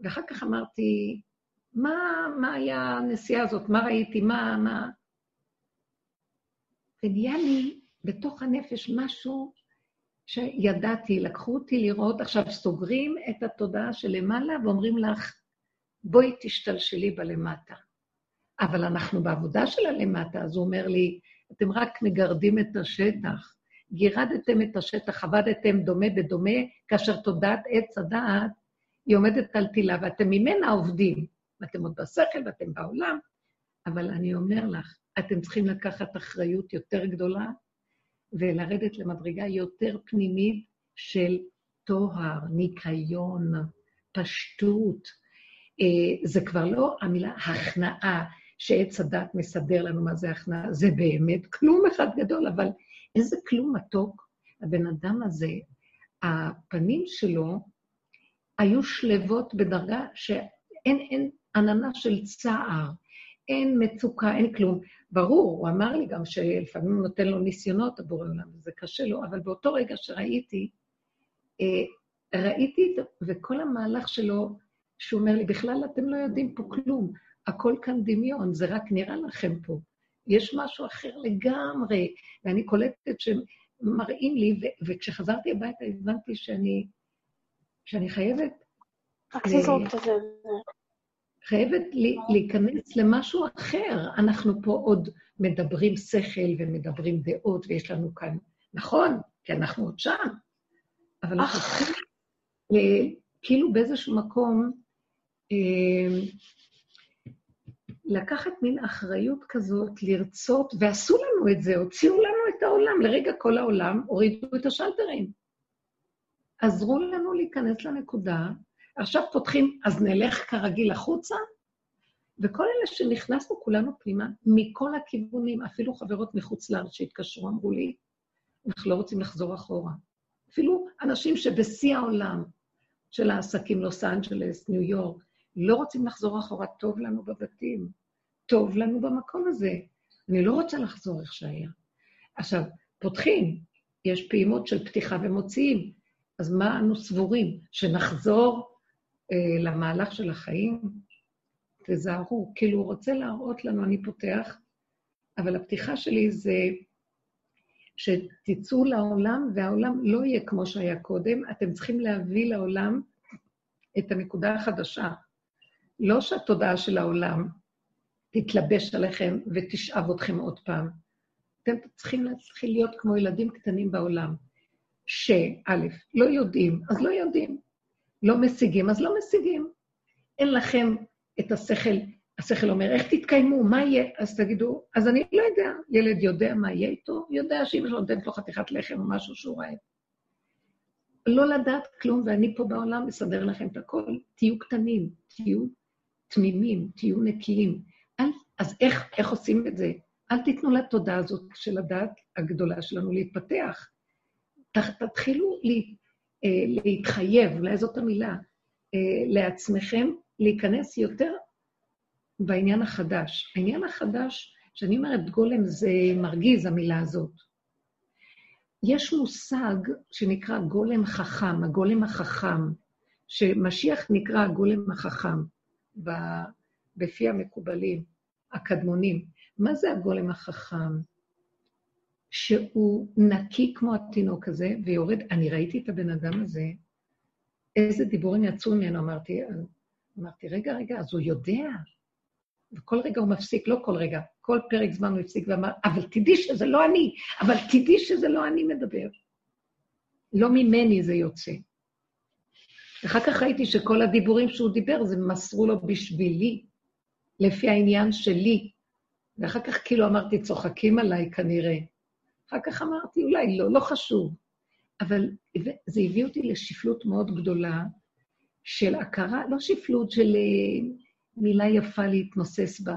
ואחר כך אמרתי, מה, מה היה הנסיעה הזאת? מה ראיתי? מה, מה... ונהיה לי בתוך הנפש משהו שידעתי, לקחו אותי לראות, עכשיו סוגרים את התודעה שלמעלה ואומרים לך, בואי תשתלשלי בלמטה. אבל אנחנו בעבודה של הלמטה, אז הוא אומר לי, אתם רק מגרדים את השטח. גירדתם את השטח, עבדתם דומה בדומה, כאשר תודעת עץ הדעת היא עומדת על תילה, ואתם ממנה עובדים. ואתם עוד בשכל ואתם בעולם, אבל אני אומר לך, אתם צריכים לקחת אחריות יותר גדולה ולרדת למדרגה יותר פנימית של טוהר, ניקיון, פשטות. אה, זה כבר לא המילה הכנעה, שעץ הדת מסדר לנו מה זה הכנעה, זה באמת כלום אחד גדול, אבל איזה כלום מתוק. הבן אדם הזה, הפנים שלו היו שלוות בדרגה שאין אין עננה של צער, אין מצוקה, אין כלום. ברור, הוא אמר לי גם שלפעמים הוא נותן לו ניסיונות עבור העולם, וזה קשה לו, אבל באותו רגע שראיתי, אה, ראיתי, וכל המהלך שלו, שהוא אומר לי, בכלל אתם לא יודעים פה כלום, הכל כאן דמיון, זה רק נראה לכם פה. יש משהו אחר לגמרי, ואני קולטת שמראים לי, ו- וכשחזרתי הביתה הבנתי שאני, שאני חייבת... חייבת להיכנס למשהו אחר. אנחנו פה עוד מדברים שכל ומדברים דעות, ויש לנו כאן, נכון, כי אנחנו עוד שם, אבל אנחנו צריכים כאילו באיזשהו מקום אה, לקחת מין אחריות כזאת, לרצות, ועשו לנו את זה, הוציאו לנו את העולם. לרגע כל העולם הורידו את השלטרים. עזרו לנו להיכנס לנקודה, עכשיו פותחים, אז נלך כרגיל החוצה, וכל אלה שנכנסנו כולנו פנימה, מכל הכיוונים, אפילו חברות מחוץ לארץ שהתקשרו, אמרו לי, אנחנו לא רוצים לחזור אחורה. אפילו אנשים שבשיא העולם של העסקים, לוס אנג'לס, ניו יורק, לא רוצים לחזור אחורה, טוב לנו בבתים, טוב לנו במקום הזה. אני לא רוצה לחזור איך שהיה. עכשיו, פותחים, יש פעימות של פתיחה ומוציאים, אז מה אנו סבורים? שנחזור למהלך של החיים? תזהרו, כאילו הוא רוצה להראות לנו, אני פותח, אבל הפתיחה שלי זה שתצאו לעולם, והעולם לא יהיה כמו שהיה קודם, אתם צריכים להביא לעולם את הנקודה החדשה. לא שהתודעה של העולם תתלבש עליכם ותשאב אתכם עוד פעם. אתם צריכים להתחיל להיות כמו ילדים קטנים בעולם, שא', לא יודעים, אז לא יודעים. לא משיגים, אז לא משיגים. אין לכם את השכל, השכל אומר, איך תתקיימו, מה יהיה? אז תגידו, אז אני לא יודע. ילד יודע מה יהיה איתו, יודע שאמא שלו נותנת לו חתיכת לחם או משהו שהוא רעב. לא לדעת כלום, ואני פה בעולם מסדר לכם את הכל. תהיו קטנים, תהיו תמימים, תהיו נקיים. אל, אז איך, איך עושים את זה? אל תיתנו לתודעה הזאת של הדעת הגדולה שלנו להתפתח. תתחילו אה, להתחייב, אולי זאת המילה, אה, לעצמכם, להיכנס יותר בעניין החדש. העניין החדש, כשאני אומרת גולם, זה מרגיז, המילה הזאת. יש מושג שנקרא גולם חכם, הגולם החכם, שמשיח נקרא הגולם החכם בפי המקובלים, הקדמונים. מה זה הגולם החכם? שהוא נקי כמו התינוק הזה, ויורד, אני ראיתי את הבן אדם הזה, איזה דיבורים יצאו ממנו, אמרתי, אמרתי, רגע, רגע, אז הוא יודע. וכל רגע הוא מפסיק, לא כל רגע, כל פרק זמן הוא הפסיק ואמר, אבל תדעי שזה לא אני, אבל תדעי שזה לא אני מדבר. לא ממני זה יוצא. אחר כך ראיתי שכל הדיבורים שהוא דיבר, זה מסרו לו בשבילי, לפי העניין שלי. ואחר כך כאילו אמרתי, צוחקים עליי כנראה. אחר כך אמרתי, אולי לא, לא חשוב. אבל זה הביא אותי לשפלות מאוד גדולה של הכרה, לא שפלות של אה, מילה יפה להתנוסס בה,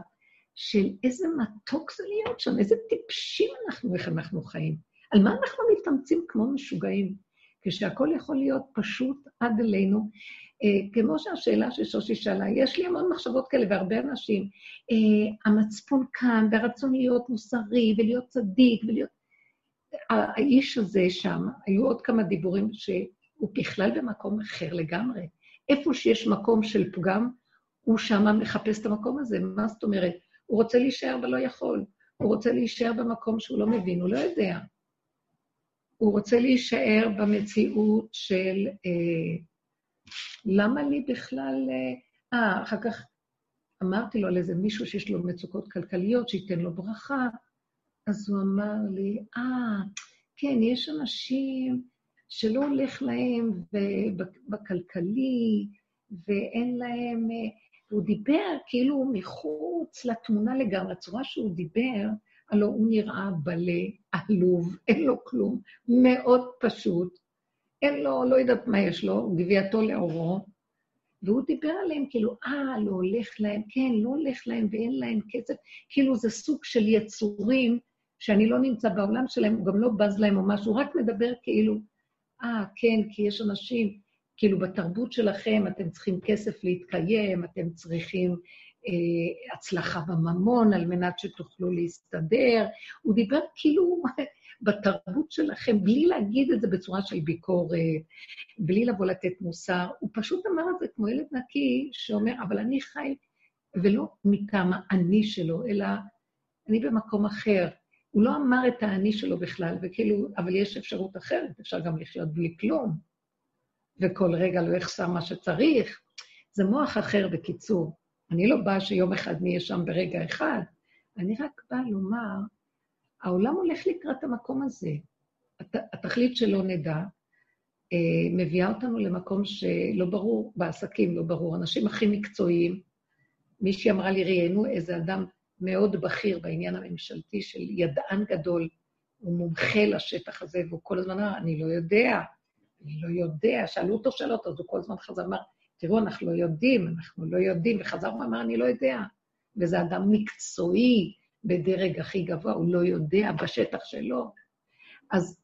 של איזה מתוק זה להיות שם, איזה טיפשים אנחנו, איך אנחנו חיים. על מה אנחנו מתאמצים כמו משוגעים? כשהכול יכול להיות פשוט עד אלינו. אה, כמו שהשאלה ששושי שאלה, יש לי המון מחשבות כאלה והרבה אנשים. אה, המצפון כאן, והרצון להיות מוסרי, ולהיות צדיק, ולהיות... האיש הזה שם, היו עוד כמה דיבורים שהוא בכלל במקום אחר לגמרי. איפה שיש מקום של פגם, הוא שם מחפש את המקום הזה. מה זאת אומרת? הוא רוצה להישאר ולא יכול. הוא רוצה להישאר במקום שהוא לא מבין, הוא לא יודע. הוא רוצה להישאר במציאות של אה, למה לי בכלל... אה, אה, אחר כך אמרתי לו על איזה מישהו שיש לו מצוקות כלכליות, שייתן לו ברכה, אז הוא אמר לי, אה, כן, יש אנשים שלא הולך להם בכלכלי, ואין להם... אה, הוא דיבר כאילו מחוץ לתמונה לגמרי, הצורה שהוא דיבר, הלוא הוא נראה בלה, עלוב, אין לו כלום, מאוד פשוט. אין לו, לא יודעת מה יש לו, גביעתו לאורו, והוא דיבר עליהם כאילו, אה, לא הולך להם, כן, לא הולך להם ואין להם כסף, כאילו זה סוג של יצורים שאני לא נמצא בעולם שלהם, הוא גם לא בז להם או משהו, רק מדבר כאילו, אה, כן, כי יש אנשים, כאילו בתרבות שלכם אתם צריכים כסף להתקיים, אתם צריכים אה, הצלחה בממון על מנת שתוכלו להסתדר. הוא דיבר כאילו בתרבות שלכם, בלי להגיד את זה בצורה של ביקורת, בלי לבוא לתת מוסר. הוא פשוט אמר את זה כמו ילד נקי, שאומר, אבל אני חי, ולא מטעם האני שלו, אלא אני במקום אחר. הוא לא אמר את האני שלו בכלל, וכאילו, אבל יש אפשרות אחרת, אפשר גם לחיות בלי כלום, וכל רגע לא יחסר מה שצריך. זה מוח אחר, בקיצור. אני לא באה שיום אחד נהיה שם ברגע אחד, אני רק באה לומר, העולם הולך לקראת המקום הזה. הת, התכלית שלא נדע, אה, מביאה אותנו למקום שלא ברור, בעסקים לא ברור. אנשים הכי מקצועיים, מישהי אמרה לי, ראיינו איזה אדם מאוד בכיר בעניין הממשלתי של ידען גדול, הוא מומחה לשטח הזה, והוא כל הזמן אמר, אני לא יודע, אני לא יודע. שאלו אותו שאלות, אז הוא כל הזמן חזר, אמר, תראו, אנחנו לא יודעים, אנחנו לא יודעים, וחזר ואמר, אני לא יודע. וזה אדם מקצועי בדרג הכי גבוה, הוא לא יודע בשטח שלו. אז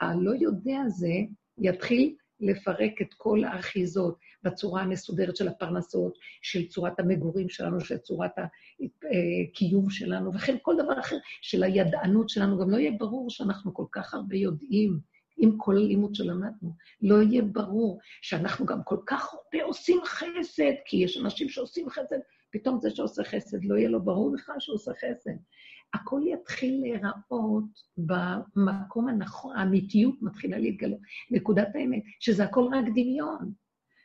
הלא יודע הזה יתחיל לפרק את כל האחיזות בצורה המסודרת של הפרנסות, של צורת המגורים שלנו, של צורת הקיום שלנו, וכן כל דבר אחר, של הידענות שלנו. גם לא יהיה ברור שאנחנו כל כך הרבה יודעים. עם כל הלימוד שלמדנו. לא יהיה ברור שאנחנו גם כל כך הרבה עושים חסד, כי יש אנשים שעושים חסד, פתאום זה שעושה חסד, לא יהיה לו ברור בכלל שהוא עושה חסד. הכל יתחיל להיראות במקום הנכון, האמיתיות מתחילה להתגלות. נקודת האמת, שזה הכל רק דמיון.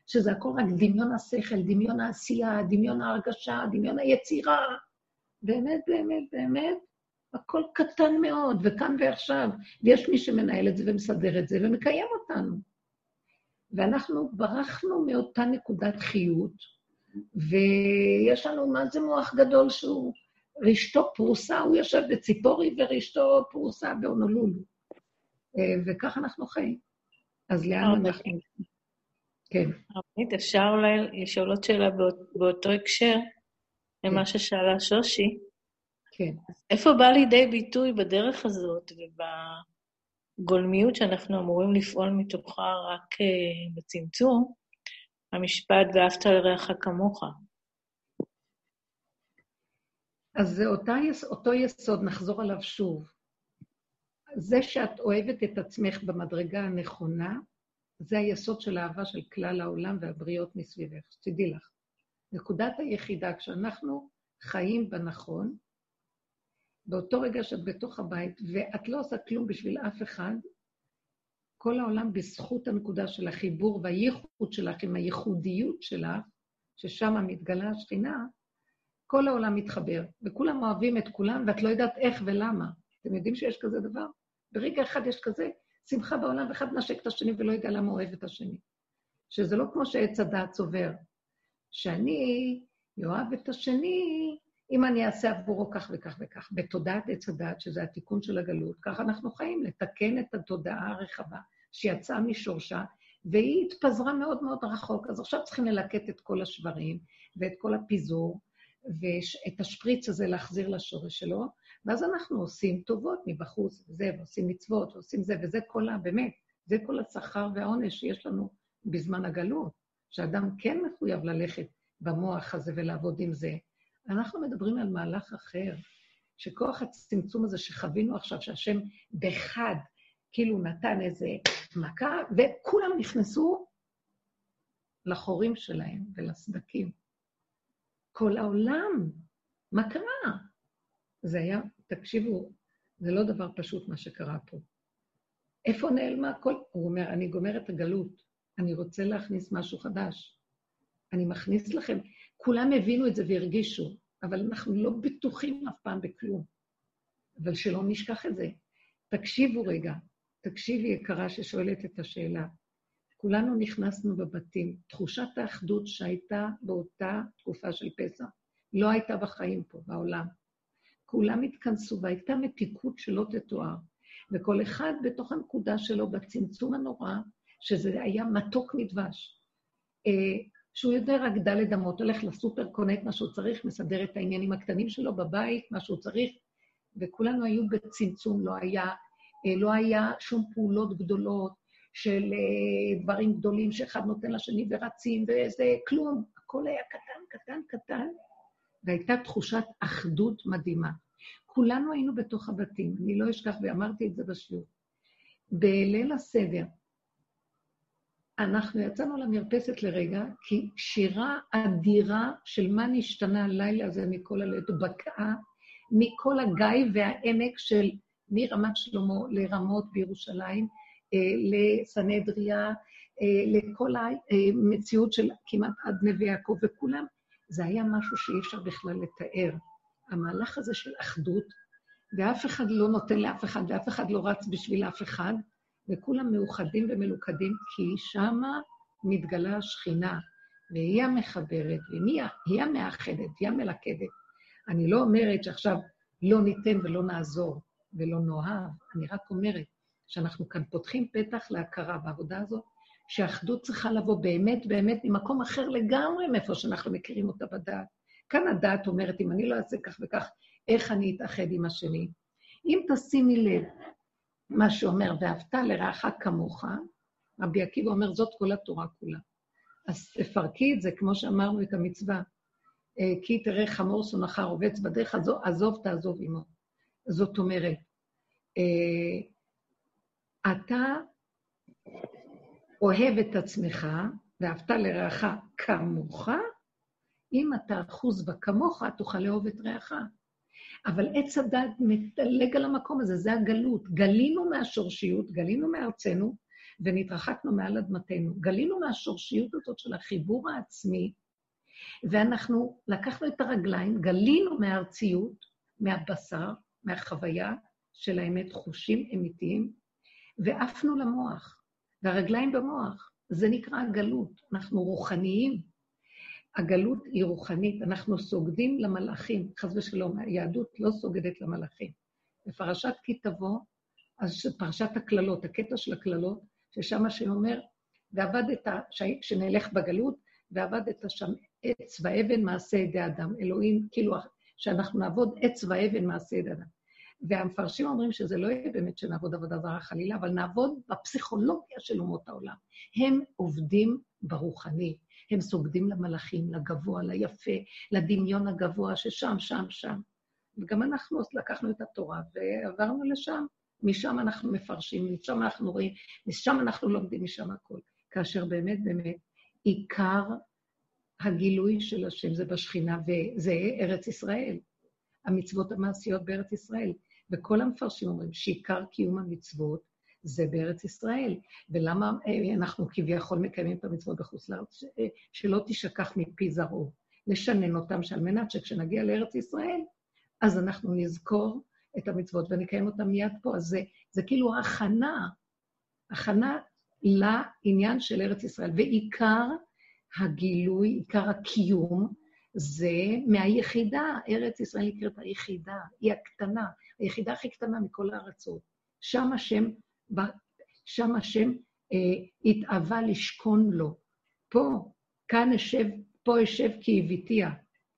שזה הכל רק דמיון השכל, דמיון העשייה, דמיון ההרגשה, דמיון היצירה. באמת, באמת, באמת, הכל קטן מאוד, וכאן ועכשיו, ויש מי שמנהל את זה ומסדר את זה ומקיים אותנו. ואנחנו ברחנו מאותה נקודת חיות, ויש לנו, מה זה מוח גדול שהוא רשתו פרוסה, הוא יושב בציפורי ורשתו פרוסה בהונולולו. אה, וכך אנחנו חיים. אז לאן אוקיי. אנחנו... כן. רבנית, אפשר אולי לשאול עוד שאלה באותו הקשר למה כן. ששאלה שושי? כן. איפה בא לידי ביטוי בדרך הזאת ובגולמיות שאנחנו אמורים לפעול מתוכה רק אה, בצמצום, המשפט ואהבת לרעך כמוך? אז זה אותה, אותו יסוד, נחזור עליו שוב. זה שאת אוהבת את עצמך במדרגה הנכונה, זה היסוד של האהבה של כלל העולם והבריות מסביבך, שתדעי לך. נקודת היחידה, כשאנחנו חיים בנכון, באותו רגע שאת בתוך הבית ואת לא עושה כלום בשביל אף אחד, כל העולם בזכות הנקודה של החיבור והייחוד שלך עם הייחודיות שלך, ששם מתגלה השכינה, כל העולם מתחבר, וכולם אוהבים את כולם, ואת לא יודעת איך ולמה. אתם יודעים שיש כזה דבר? ברגע אחד יש כזה שמחה בעולם, ואחד נשק את השני ולא יודע למה אוהב את השני. שזה לא כמו שעץ הדעת צובר, שאני אוהב את השני אם אני אעשה עבורו כך וכך וכך, בתודעת עץ הדעת, שזה התיקון של הגלות, ככה אנחנו חיים, לתקן את התודעה הרחבה שיצאה משורשה, והיא התפזרה מאוד מאוד רחוק. אז עכשיו צריכים ללקט את כל השברים ואת כל הפיזור, ואת השפריץ הזה להחזיר לשורש שלו, ואז אנחנו עושים טובות מבחוץ, וזה, ועושים מצוות, ועושים זה, וזה כל ה... באמת, זה כל השכר והעונש שיש לנו בזמן הגלות, שאדם כן מחויב ללכת במוח הזה ולעבוד עם זה. אנחנו מדברים על מהלך אחר, שכוח הצמצום הזה שחווינו עכשיו, שהשם בחד, כאילו נתן איזה מכה, וכולם נכנסו לחורים שלהם ולסדקים. כל העולם, מה קרה? זה היה, תקשיבו, זה לא דבר פשוט מה שקרה פה. איפה נעלמה כל... הוא אומר, אני גומר את הגלות, אני רוצה להכניס משהו חדש. אני מכניס לכם, כולם הבינו את זה והרגישו, אבל אנחנו לא בטוחים אף פעם בכלום. אבל שלא נשכח את זה. תקשיבו רגע, תקשיבי יקרה ששואלת את השאלה. כולנו נכנסנו בבתים. תחושת האחדות שהייתה באותה תקופה של פסח, לא הייתה בחיים פה, בעולם. כולם התכנסו והייתה מתיקות שלא תתואר. וכל אחד בתוך הנקודה שלו, בצמצום הנורא, שזה היה מתוק מדבש. אה, שהוא יודע רק דלת אמות, הולך לסופר, קונה את מה שהוא צריך, מסדר את העניינים הקטנים שלו בבית, מה שהוא צריך, וכולנו היו בצמצום, לא היה, אה, לא היה שום פעולות גדולות של אה, דברים גדולים שאחד נותן לשני ורצים וזה, כלום. הכל היה קטן, קטן, קטן, והייתה תחושת אחדות מדהימה. כולנו היינו בתוך הבתים, אני לא אשכח, ואמרתי את זה בשיעור. בליל הסדר, אנחנו יצאנו למרפסת לרגע, כי שירה אדירה של מה נשתנה הלילה הזה מכל הלב, בקעה מכל הגיא והעמק של מרמת שלמה לרמות בירושלים, לסנהדריה, אה, לכל המציאות של כמעט עד נווה יעקב, וכולם, זה היה משהו שאי אפשר בכלל לתאר. המהלך הזה של אחדות, ואף אחד לא נותן לאף אחד, ואף אחד לא רץ בשביל אף אחד, וכולם מאוחדים ומלוכדים, כי שמה מתגלה השכינה, והיא המחברת, והיא המאחדת, היא המלכדת. אני לא אומרת שעכשיו לא ניתן ולא נעזור ולא נאהב, אני רק אומרת שאנחנו כאן פותחים פתח להכרה בעבודה הזאת, שהאחדות צריכה לבוא באמת באמת ממקום אחר לגמרי מאיפה שאנחנו מכירים אותה בדעת. כאן הדעת אומרת, אם אני לא אעשה כך וכך, איך אני אתאחד עם השני? אם תשימי לב, מה שאומר, ואהבת לרעך כמוך, רבי עקיבא אומר, זאת כל התורה כולה. אז תפרקי את זה, כמו שאמרנו את המצווה, אה, כי תראה חמור שונאך רובץ בדרך, עזוב תעזוב עמו. זאת אומרת, אה, אתה אוהב את עצמך, ואהבת לרעך כמוך, אם אתה אחוז בה כמוך, תוכל לאהוב את רעך. אבל עץ הדת מדלג על המקום הזה, זה הגלות. גלינו מהשורשיות, גלינו מארצנו, ונתרחקנו מעל אדמתנו. גלינו מהשורשיות הזאת של החיבור העצמי, ואנחנו לקחנו את הרגליים, גלינו מהארציות, מהבשר, מהחוויה של האמת, חושים אמיתיים, ועפנו למוח, והרגליים במוח. זה נקרא הגלות. אנחנו רוחניים. הגלות היא רוחנית, אנחנו סוגדים למלאכים, חס ושלום, היהדות לא סוגדת למלאכים. בפרשת כי תבוא, אז פרשת הקללות, הקטע של הקללות, ששם שאומר, ועבדת, שנלך בגלות, ועבדת שם עץ ואבן מעשה ידי אדם. אלוהים, כאילו, שאנחנו נעבוד עץ ואבן מעשה ידי אדם. והמפרשים אומרים שזה לא יהיה באמת שנעבוד עבודה זרה חלילה, אבל נעבוד בפסיכולוגיה של אומות העולם. הם עובדים ברוחני, הם סוגדים למלאכים, לגבוה, ליפה, לדמיון הגבוה ששם, שם, שם. וגם אנחנו לקחנו את התורה ועברנו לשם. משם אנחנו מפרשים, משם אנחנו רואים, משם אנחנו לומדים, משם הכול. כאשר באמת, באמת, עיקר הגילוי של השם זה בשכינה, וזה ארץ ישראל. המצוות המעשיות בארץ ישראל. וכל המפרשים אומרים שעיקר קיום המצוות זה בארץ ישראל. ולמה אה, אנחנו כביכול מקיימים את המצוות בחוץ לארץ? אה, שלא תשכח מפי זרעו. לשנן אותם, שעל מנת שכשנגיע לארץ ישראל, אז אנחנו נזכור את המצוות ונקיים אותם מיד פה. אז זה, זה כאילו הכנה, הכנה לעניין של ארץ ישראל. ועיקר הגילוי, עיקר הקיום, זה מהיחידה. ארץ ישראל נקראת היחידה, היא הקטנה, היחידה הכי קטנה מכל הארצות. שם השם, שם השם אה, התאווה לשכון לו. פה, כאן אשב, פה אשב כי הביתיה,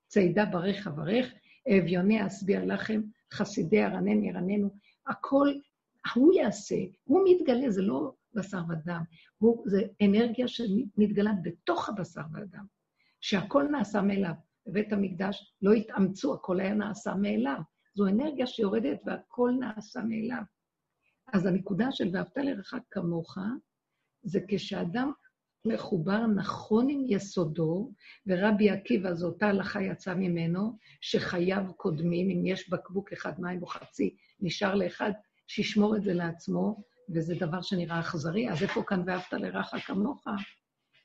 צידה ברך אברך, אביוני אשביע לכם, חסידי ארנן ירננו, הכל, הוא יעשה, הוא מתגלה, זה לא בשר ודם, הוא, זה אנרגיה שמתגלה בתוך הבשר והדם, שהכל נעשה מאליו. בבית המקדש לא התאמצו, הכל היה נעשה מאליו. זו אנרגיה שיורדת והכל נעשה מאליו. אז הנקודה של ואהבת לרחק כמוך, זה כשאדם מחובר נכון עם יסודו, ורבי עקיבא, זו אותה הלכה יצאה ממנו, שחייו קודמים, אם יש בקבוק אחד מים או חצי, נשאר לאחד, שישמור את זה לעצמו, וזה דבר שנראה אכזרי, אז איפה כאן ואהבת לרעך כמוך?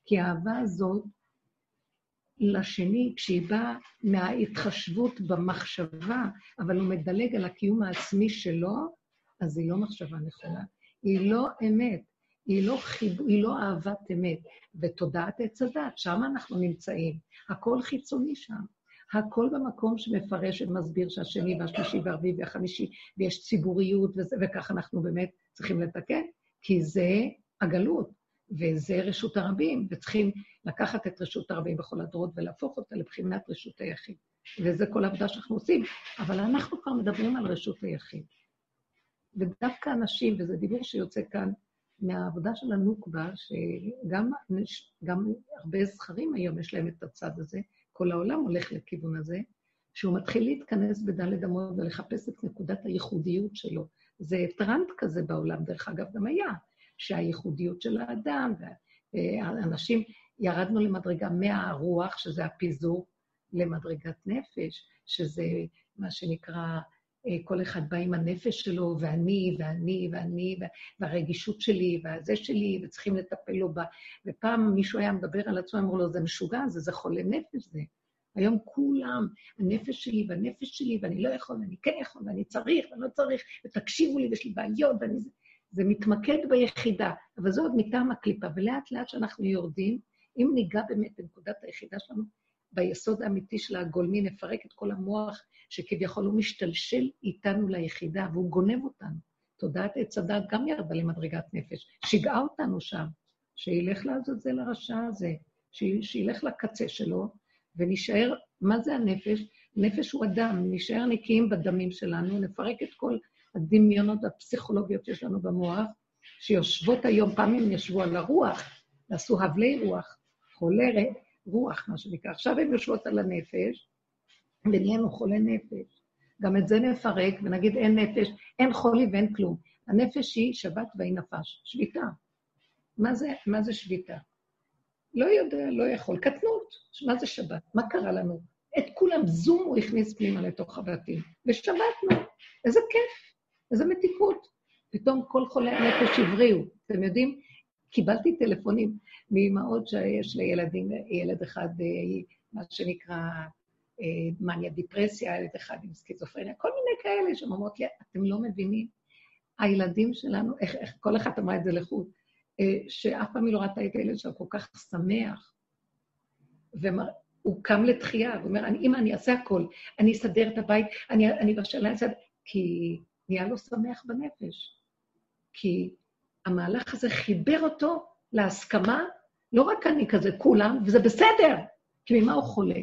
כי האהבה הזאת לשני, כשהיא באה מההתחשבות במחשבה, אבל הוא מדלג על הקיום העצמי שלו, אז היא לא מחשבה נכונה. היא לא אמת, היא לא, חיב... היא לא אהבת אמת. ותודעת עץ הדת, שם אנחנו נמצאים. הכל חיצוני שם. הכל במקום שמפרש ומסביר שהשני והשלישי והרביעי והחמישי, ויש ציבוריות, וזה, וכך אנחנו באמת צריכים לתקן, כי זה הגלות, וזה רשות הרבים, וצריכים לקחת את רשות הרבים בכל הדורות ולהפוך אותה לבחינת רשות היחיד. וזה כל העבודה שאנחנו עושים. אבל אנחנו כבר מדברים על רשות היחיד. ודווקא אנשים, וזה דיבור שיוצא כאן מהעבודה של הנוקבה, שגם גם הרבה זכרים היום יש להם את הצד הזה, כל העולם הולך לכיוון הזה, שהוא מתחיל להתכנס בדלת אמות ולחפש את נקודת הייחודיות שלו. זה טרנד כזה בעולם, דרך אגב, גם היה, שהייחודיות של האדם, והאנשים, ירדנו למדרגה מהרוח, שזה הפיזור, למדרגת נפש, שזה מה שנקרא, אה, כל אחד בא עם הנפש שלו, ואני, ואני, ואני, והרגישות שלי, והזה שלי, וצריכים לטפל לו בה. ופעם מישהו היה מדבר על עצמו, אמרו לו, זה משוגע, זה, זה חולה נפש זה. היום כולם, הנפש שלי והנפש שלי, ואני לא יכול, ואני כן יכול, ואני צריך, ואני לא צריך, ותקשיבו לי, ויש לי בעיות, ואני... זה מתמקד ביחידה, אבל זה עוד מטעם הקליפה, ולאט לאט שאנחנו יורדים, אם ניגע באמת בנקודת היחידה שלנו, ביסוד האמיתי של הגולמי, נפרק את כל המוח שכביכול הוא משתלשל איתנו ליחידה, והוא גונב אותנו. תודעת עץ הדת גם ירדה למדרגת נפש, שיגעה אותנו שם, שילך לעזאזל הרשע הזה, שילך לקצה שלו, ונישאר, מה זה הנפש? נפש הוא אדם, נישאר נקיים בדמים שלנו, נפרק את כל הדמיונות הפסיכולוגיות שיש לנו במוח, שיושבות היום, פעם הם ישבו על הרוח, ועשו הבלי רוח, חולה רוח, מה שנקרא. עכשיו הן יושבות על הנפש, ונהיינו חולי נפש. גם את זה נפרק ונגיד אין נפש, אין חולי ואין כלום. הנפש היא שבת והיא נפש, שביתה. מה זה, מה זה שביתה? לא יודע, לא יכול. קטנות, מה זה שבת? מה קרה לנו? את כולם זום הוא הכניס פנימה לתוך הבתים, ושבתנו. איזה כיף, איזה מתיקות. פתאום כל חולי הנפש הבריאו. אתם יודעים, קיבלתי טלפונים מאמהות שיש לילדים, ילד אחד, אה, מה שנקרא אה, מניה דיפרסיה, ילד אחד עם סקיזופרניה, כל מיני כאלה שאומרות לי, אתם לא מבינים, הילדים שלנו, איך, איך כל אחת אמרה את זה לחוד, אה, שאף פעם היא לא ראתה את הילד שלה כל כך שמח. והוא קם לתחייה, הוא אומר, אמא, אני אעשה הכל, אני אסדר את הבית, אני, אני בשאלה, כי נהיה לו שמח בנפש. כי המהלך הזה חיבר אותו להסכמה, לא רק אני כזה, כולם, וזה בסדר, כי ממה הוא חולה?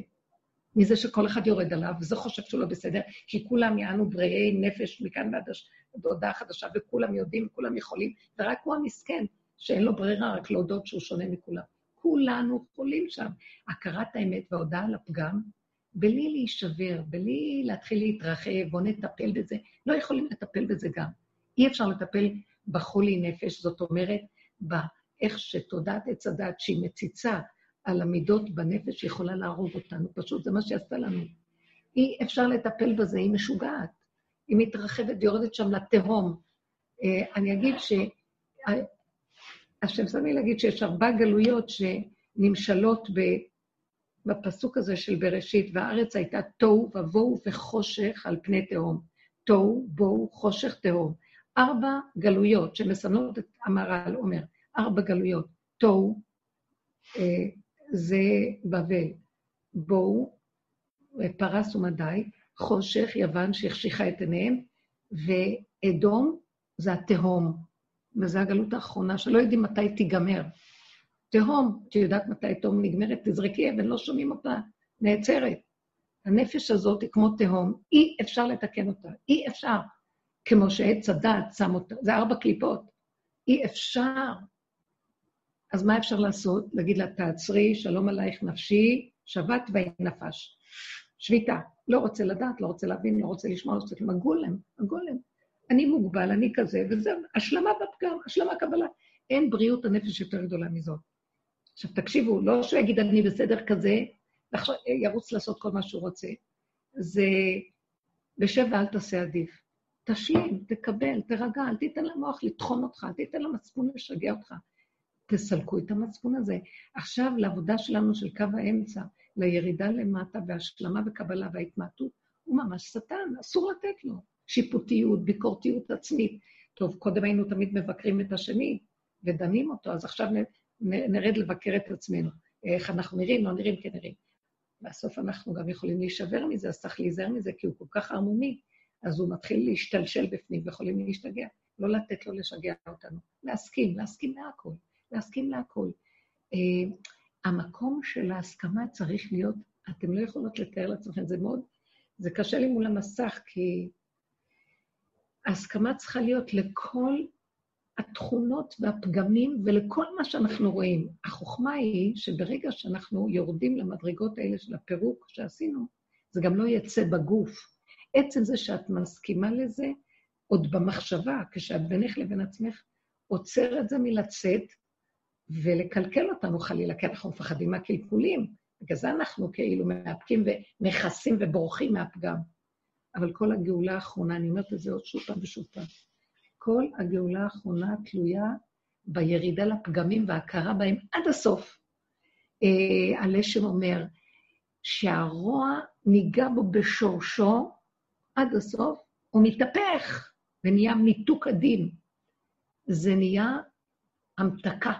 מזה שכל אחד יורד עליו, וזה חושב שהוא לא בסדר, כי כולם יענו בריאי נפש מכאן ועד הודעה חדשה, וכולם יודעים, כולם יכולים, ורק הוא המסכן, שאין לו ברירה רק להודות שהוא שונה מכולם. כולנו חולים שם. הכרת האמת וההודעה על הפגם, בלי להישבר, בלי להתחיל להתרחב, בואו נטפל בזה, לא יכולים לטפל בזה גם. אי אפשר לטפל בחולי נפש, זאת אומרת, באיך שתודעת עץ הדת, שהיא מציצה על המידות בנפש, יכולה להרוג אותנו. פשוט זה מה שעשתה לנו. אי אפשר לטפל בזה, היא משוגעת. היא מתרחבת ויורדת שם לתהום. אה, אני אגיד ש... השם שם לי להגיד שיש ארבע גלויות שנמשלות בפסוק הזה של בראשית, והארץ הייתה תוהו ובוהו וחושך על פני תהום. תוהו, בוהו, חושך, תהום. ארבע גלויות שמסמנות את המהר"ל, אומר, ארבע גלויות. תוהו, אה, זה בבל. בואו, פרס ומדי, חושך, יוון שהחשיכה את עיניהם, ואדום זה התהום, וזו הגלות האחרונה, שלא יודעים מתי תיגמר. תהום, את יודעת מתי תהום נגמרת, תזרקי אבן, לא שומעים אותה, נעצרת. הנפש הזאת היא כמו תהום, אי אפשר לתקן אותה, אי אפשר. כמו שעץ הדעת שם אותה, זה ארבע קליפות. אי אפשר. אז מה אפשר לעשות? להגיד לה, תעצרי, שלום עלייך נפשי, שבת ויהי נפש. שביתה. לא רוצה לדעת, לא רוצה להבין, לא רוצה לשמוע, לא רוצה כלום. הגולם, הגולם. אני מוגבל, אני כזה, וזה השלמה בפגם, השלמה קבלה. אין בריאות הנפש יותר גדולה מזאת. עכשיו, תקשיבו, לא שהוא יגיד אני בסדר כזה, ועכשיו ירוץ לעשות כל מה שהוא רוצה. זה, בשב ואל תעשה עדיף. תשלים, תקבל, תרגע, אל תיתן למוח לטחון אותך, אל תיתן למצפון לשגע אותך. תסלקו את המצפון הזה. עכשיו, לעבודה שלנו של קו האמצע, לירידה למטה והשלמה וקבלה וההתמעטות, הוא ממש שטן, אסור לתת לו. שיפוטיות, ביקורתיות עצמית. טוב, קודם היינו תמיד מבקרים את השני ודנים אותו, אז עכשיו נרד לבקר את עצמנו. איך אנחנו נראים, לא נראים כנראים. בסוף אנחנו גם יכולים להישבר מזה, אז צריך להיזהר מזה, כי הוא כל כך ערמומי, אז הוא מתחיל להשתלשל בפנים ויכולים להשתגע. לא לתת לו לשגע אותנו. להסכים, להסכים להכל. להסכים להכל. Uh, המקום של ההסכמה צריך להיות, אתם לא יכולות לתאר לעצמכם, זה מאוד, זה קשה לי מול המסך, כי ההסכמה צריכה להיות לכל התכונות והפגמים ולכל מה שאנחנו רואים. החוכמה היא שברגע שאנחנו יורדים למדרגות האלה של הפירוק שעשינו, זה גם לא יצא בגוף. עצם זה שאת מסכימה לזה, עוד במחשבה, כשאת בינך לבין עצמך, עוצר את זה מלצאת ולקלקל אותנו חלילה, כי אנחנו מפחדים מהקלקולים. בגלל זה אנחנו כאילו מאפקים ומכסים ובורחים מהפגם. אבל כל הגאולה האחרונה, אני אומרת את זה עוד שוב פעם ושוב פעם, כל הגאולה האחרונה תלויה בירידה לפגמים וההכרה בהם עד הסוף. אה, הלשם אומר שהרוע ניגע בו בשורשו עד הסוף, הוא מתהפך ונהיה מיתוק הדין. זה נהיה המתקה,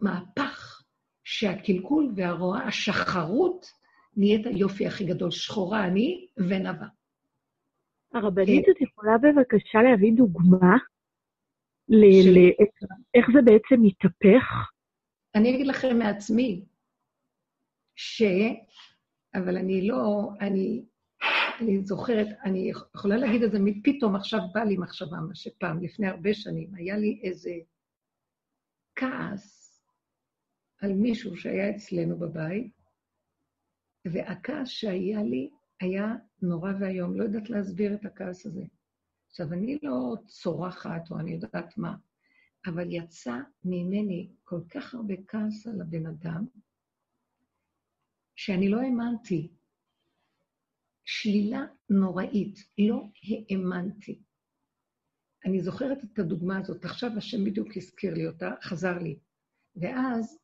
מהפך, שהקלקול והרוע, השחרות, נהיית היופי הכי גדול, שחורה אני ונבה. הרבנית, את יכולה בבקשה להביא דוגמה לאיך זה בעצם מתהפך? אני אגיד לכם מעצמי, ש... אבל אני לא, אני, אני זוכרת, אני יכולה להגיד את זה, פתאום עכשיו בא לי מחשבה, מה שפעם, לפני הרבה שנים, היה לי איזה כעס על מישהו שהיה אצלנו בבית, והכעס שהיה לי היה נורא ואיום, לא יודעת להסביר את הכעס הזה. עכשיו, אני לא צורחת או אני יודעת מה, אבל יצא ממני כל כך הרבה כעס על הבן אדם, שאני לא האמנתי. שלילה נוראית, לא האמנתי. אני זוכרת את הדוגמה הזאת, עכשיו השם בדיוק הזכיר לי אותה, חזר לי. ואז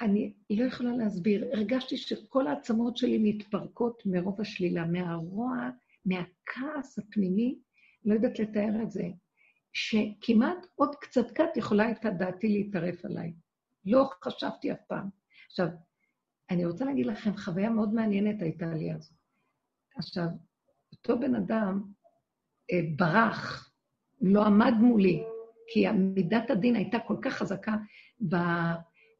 אני לא יכולה להסביר, הרגשתי שכל העצמות שלי מתפרקות מרוב השלילה, מהרוע, מהכעס הפנימי, לא יודעת לתאר את זה, שכמעט עוד קצת קט יכולה הייתה דעתי להתערף עליי. לא חשבתי אף פעם. עכשיו, אני רוצה להגיד לכם, חוויה מאוד מעניינת הייתה לי אז. עכשיו, אותו בן אדם אה, ברח, לא עמד מולי, כי מידת הדין הייתה כל כך חזקה ב...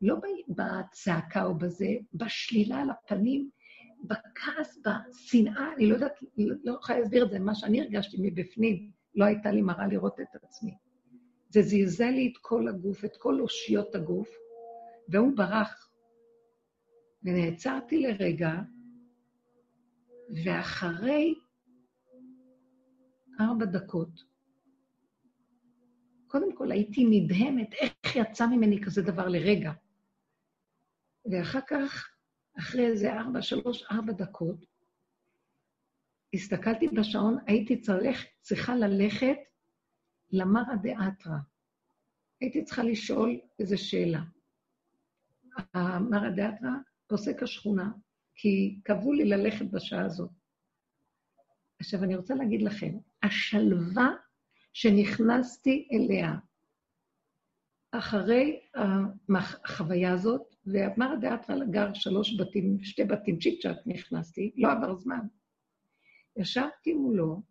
לא בצעקה או בזה, בשלילה על הפנים, בכעס, בשנאה, אני לא יודעת, לא יכולה להסביר את זה, מה שאני הרגשתי מבפנים, לא הייתה לי מראה לראות את עצמי. זה זלזל לי את כל הגוף, את כל אושיות הגוף, והוא ברח. ונעצרתי לרגע, ואחרי ארבע דקות, קודם כל הייתי נדהמת איך יצא ממני כזה דבר לרגע. ואחר כך, אחרי איזה ארבע, שלוש, ארבע דקות, הסתכלתי בשעון, הייתי צריך, צריכה ללכת למרא דאתרא. הייתי צריכה לשאול איזו שאלה. המרא דאתרא, פוסק השכונה, כי קבעו לי ללכת בשעה הזאת. עכשיו, אני רוצה להגיד לכם, השלווה שנכנסתי אליה אחרי החוויה הזאת, ואמר דאתרא גר שלוש בתים, שתי בתים, צ'יק צ'אק נכנסתי, לא עבר זמן. ישבתי מולו,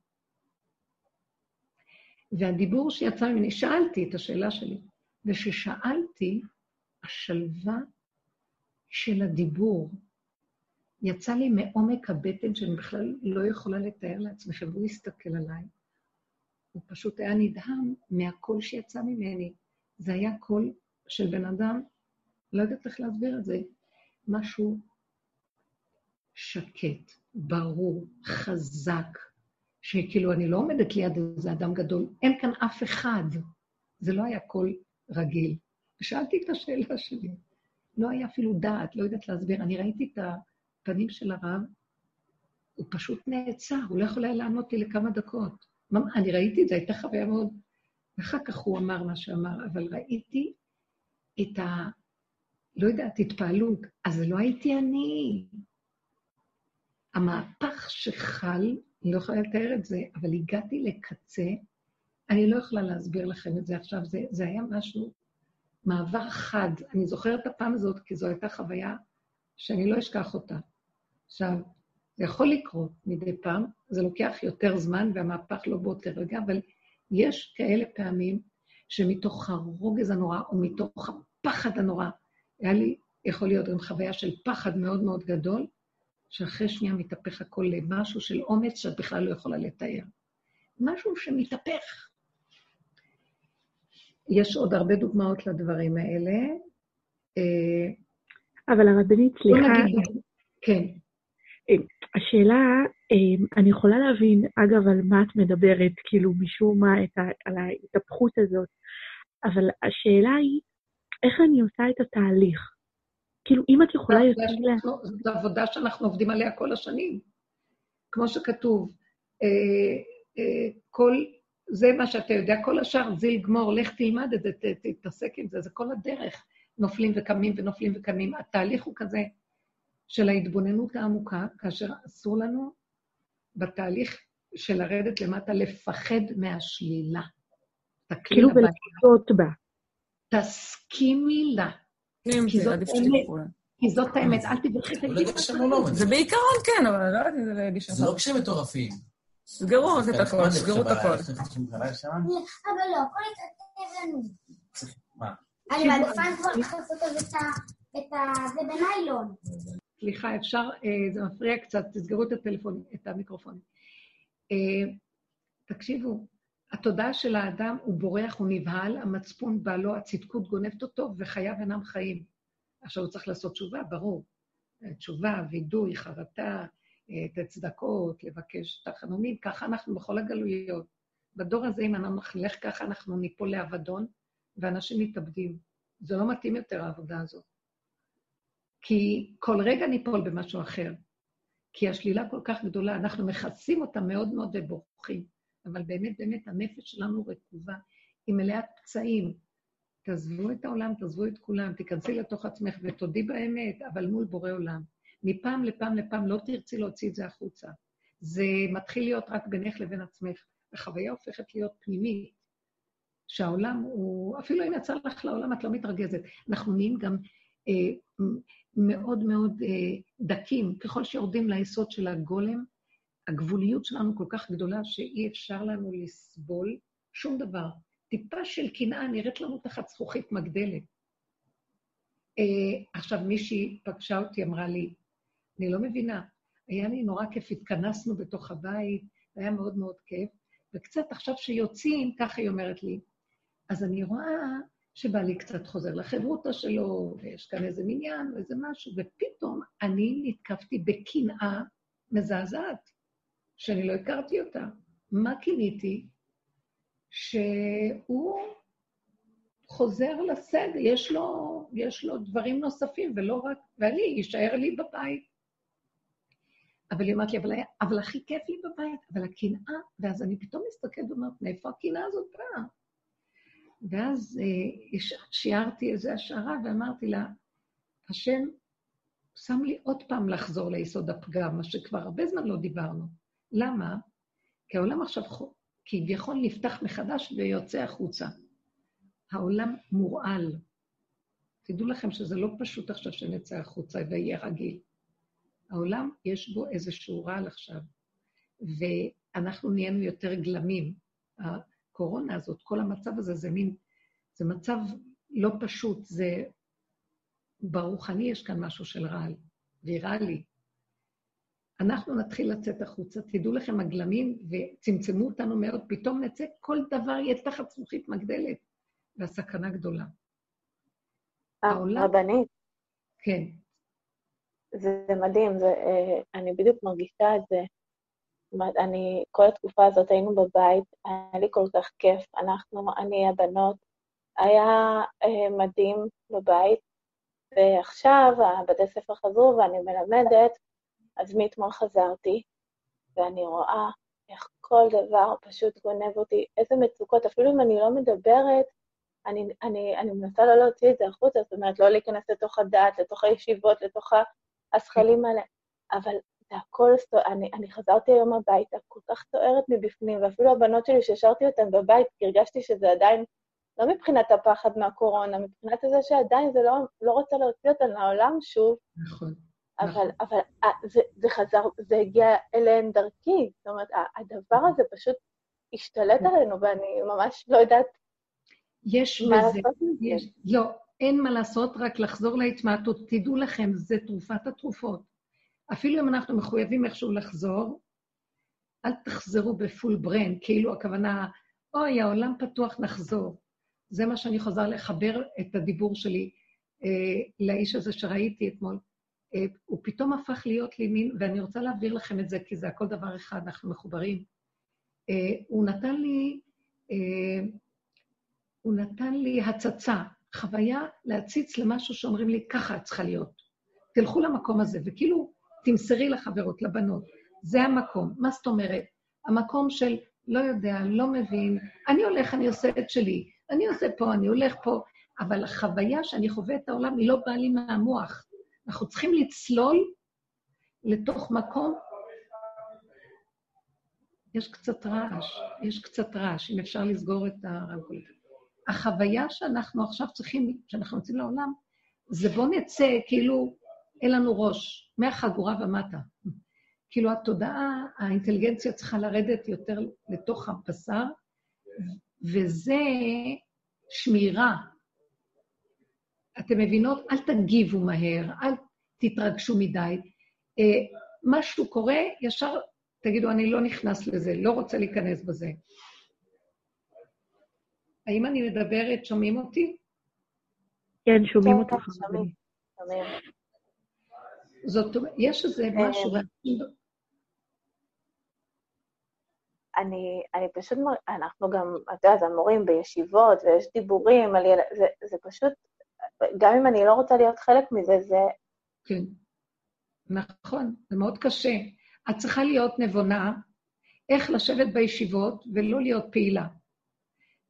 והדיבור שיצא ממני, שאלתי את השאלה שלי, וכששאלתי, השלווה של הדיבור יצא לי מעומק הבטן, שאני בכלל לא יכולה לתאר לעצמכם, והוא הסתכל עליי. הוא פשוט היה נדהם מהקול שיצא ממני. זה היה קול של בן אדם, לא יודעת איך להסביר את זה, משהו שקט, ברור, חזק, שכאילו אני לא עומדת ליד איזה אדם גדול, אין כאן אף אחד. זה לא היה קול רגיל. ושאלתי את השאלה שלי. לא היה אפילו דעת, לא יודעת להסביר. אני ראיתי את הפנים של הרב, הוא פשוט נעצר, הוא לא יכול היה לענות לי לכמה דקות. אני ראיתי את זה, הייתה חוויה מאוד... ואחר כך הוא אמר מה שאמר, אבל ראיתי את ה... לא יודעת, התפעלות. אז זה לא הייתי אני. המהפך שחל, אני לא יכולה לתאר את זה, אבל הגעתי לקצה, אני לא יכולה להסביר לכם את זה עכשיו, זה, זה היה משהו, מעבר חד. אני זוכרת את הפעם הזאת, כי זו הייתה חוויה שאני לא אשכח אותה. עכשיו, זה יכול לקרות מדי פעם, זה לוקח יותר זמן, והמהפך לא באותו רגע, אבל יש כאלה פעמים שמתוך הרוגז הנורא, או מתוך הפחד הנורא, היה לי, יכול להיות גם חוויה של פחד מאוד מאוד גדול, שאחרי שנייה מתהפך הכל למשהו של אומץ שאת בכלל לא יכולה לתאר. משהו שמתהפך. יש עוד הרבה דוגמאות לדברים האלה. אה, אבל הרבנית, סליחה... כן. השאלה, אה, אני יכולה להבין, אגב, על מה את מדברת, כאילו, משום מה, ה, על ההתהפכות הזאת, אבל השאלה היא, איך אני עושה את התהליך? כאילו, אם את יכולה יותר... זו עבודה שאנחנו עובדים עליה כל השנים. כמו שכתוב, אה, אה, כל, זה מה שאתה יודע, כל השאר, זיל גמור, לך תלמד את זה, תתעסק עם זה, זה כל הדרך. נופלים וקמים ונופלים וקמים. התהליך הוא כזה של ההתבוננות העמוקה, כאשר אסור לנו בתהליך של לרדת למטה לפחד מהשלילה. כאילו בלחיות בה. תסכימי לה. כי זאת האמת. כי זאת האמת, אל תברכי את הגיל. זה בעיקרון כן, אבל אני לא יודעת אם זה להגיש... זה לא כשהם מטורפים. סגרו את הכל, סגרו את הכל. אבל לא, הכל יתעכב לנו. מה? אני מעדיפה כבר לעשות את זה בניילון. סליחה, אפשר, אה, זה מפריע קצת, תסגרו את הטלפון, את המיקרופון. אה, תקשיבו, התודעה של האדם הוא בורח, הוא נבהל, המצפון בא לו, הצדקות גונבת אותו, וחייו אינם חיים. עכשיו הוא צריך לעשות תשובה, ברור. תשובה, וידוי, חרטה, את הצדקות, לבקש תחנונים, ככה אנחנו בכל הגלויות. בדור הזה, אם אנחנו נלך ככה, אנחנו ניפול לאבדון, ואנשים מתאבדים. זה לא מתאים יותר, העבודה הזאת. כי כל רגע ניפול במשהו אחר. כי השלילה כל כך גדולה, אנחנו מכסים אותה מאוד מאוד ובורחים. אבל באמת, באמת, הנפש שלנו רקובה, היא מלאת פצעים. תעזבו את העולם, תעזבו את כולם, תיכנסי לתוך עצמך ותודי באמת, אבל מול בורא עולם. מפעם לפעם לפעם לא תרצי להוציא את זה החוצה. זה מתחיל להיות רק בינך לבין עצמך. החוויה הופכת להיות פנימית, שהעולם הוא, אפילו אם יצא לך לעולם, את לא מתרגזת. אנחנו נהיים גם אה, מאוד מאוד אה, דקים. ככל שיורדים ליסוד של הגולם, הגבוליות שלנו כל כך גדולה שאי אפשר לנו לסבול שום דבר. טיפה של קנאה נראית לנו תחת זכוכית מגדלת. אה, עכשיו, מישהי פגשה אותי, אמרה לי, אני לא מבינה, היה לי נורא כיף, התכנסנו בתוך הבית, היה מאוד מאוד כיף, וקצת עכשיו שיוצאים, ככה היא אומרת לי, אז אני רואה שבעלי קצת חוזר לחברותה שלו, ויש כאן איזה מניין ואיזה משהו, ופתאום אני נתקפתי בקנאה מזעזעת, שאני לא הכרתי אותה. מה קיניתי? שהוא חוזר לסדר, יש לו, יש לו דברים נוספים, ולא רק, ואני, יישאר לי בבית. אבל היא אמרת לי, אבל, אבל הכי כיף לי בבית, אבל הקנאה, ואז אני פתאום מסתכלת ואומרת, מאיפה הקנאה הזאת באה? ואז אה, שיערתי איזו השערה ואמרתי לה, השם שם לי עוד פעם לחזור ליסוד הפגם, מה שכבר הרבה זמן לא דיברנו. למה? כי העולם עכשיו כביכול נפתח מחדש ויוצא החוצה. העולם מורעל. תדעו לכם שזה לא פשוט עכשיו שנצא החוצה ויהיה רגיל. העולם, יש בו איזשהו רעל עכשיו, ואנחנו נהיינו יותר גלמים. הקורונה הזאת, כל המצב הזה, זה מין, זה מצב לא פשוט, זה... ברוחני יש כאן משהו של רעל, ויראלי. אנחנו נתחיל לצאת החוצה, תדעו לכם, הגלמים, וצמצמו אותנו מאוד, פתאום נצא, כל דבר יהיה תחת זכוכית מגדלת, והסכנה גדולה. העולם... רבנית. כן. זה מדהים, זה, אה, אני בדיוק מרגישה את זה. אני, כל התקופה הזאת היינו בבית, היה לי כל כך כיף. אנחנו, אני, הבנות, היה אה, מדהים בבית, ועכשיו הבתי ספר חזרו ואני מלמדת, אז מאתמול חזרתי, ואני רואה איך כל דבר פשוט גונב אותי, איזה מצוקות, אפילו אם אני לא מדברת, אני, אני, אני מנסה לא להוציא את זה החוצה, זאת אומרת, לא להיכנס לתוך הדעת, לתוך הישיבות, לתוך הזכלים האלה, אבל זה הכל, אני, אני חזרתי היום הביתה, כל כך סוערת מבפנים, ואפילו הבנות שלי שהשארתי אותן בבית, הרגשתי שזה עדיין, לא מבחינת הפחד מהקורונה, מבחינת זה שעדיין זה לא, לא רוצה להוציא אותן לעולם שוב. נכון. אבל, נכון. אבל אה, זה, זה חזר, זה הגיע אליהן דרכי. זאת אומרת, הדבר הזה פשוט השתלט נכון. עלינו, ואני ממש לא יודעת יש מה בזה, לעשות עם זה. יש, לא, אין מה לעשות, רק לחזור להתמעטות. תדעו לכם, זה תרופת התרופות. אפילו אם אנחנו מחויבים איכשהו לחזור, אל תחזרו בפול ברן, כאילו הכוונה, אוי, העולם פתוח, נחזור. זה מה שאני חוזר לחבר את הדיבור שלי אה, לאיש הזה שראיתי אתמול. אה, הוא פתאום הפך להיות לי מין, ואני רוצה להעביר לכם את זה, כי זה הכל דבר אחד, אנחנו מחוברים. אה, הוא נתן לי, אה, הוא נתן לי הצצה, חוויה להציץ למשהו שאומרים לי, ככה את צריכה להיות. תלכו למקום הזה, וכאילו תמסרי לחברות, לבנות. זה המקום. מה זאת אומרת? המקום של לא יודע, לא מבין, אני הולך, אני עושה את שלי, אני עושה פה, אני הולך פה, אבל החוויה שאני חווה את העולם היא לא באה לי מהמוח. אנחנו צריכים לצלול לתוך מקום... יש קצת רעש, יש קצת רעש, אם אפשר לסגור את הרמקול. החוויה שאנחנו עכשיו צריכים, שאנחנו יוצאים לעולם, זה בוא נצא, כאילו, אין לנו ראש, מהחגורה ומטה. כאילו התודעה, האינטליגנציה צריכה לרדת יותר לתוך הבשר, וזה שמירה. אתם מבינות? אל תגיבו מהר, אל תתרגשו מדי. אה, משהו קורה, ישר תגידו, אני לא נכנס לזה, לא רוצה להיכנס בזה. האם אני מדברת, שומעים אותי? כן, שומעים כן, אותך. שומעים. שומעים. זאת אומרת, יש איזה אה, משהו, אני, אני פשוט, אנחנו גם, את יודעת, המורים בישיבות, ויש דיבורים על ילד, זה, זה פשוט, גם אם אני לא רוצה להיות חלק מזה, זה, כן. נכון, זה מאוד קשה. את צריכה להיות נבונה איך לשבת בישיבות ולא להיות פעילה.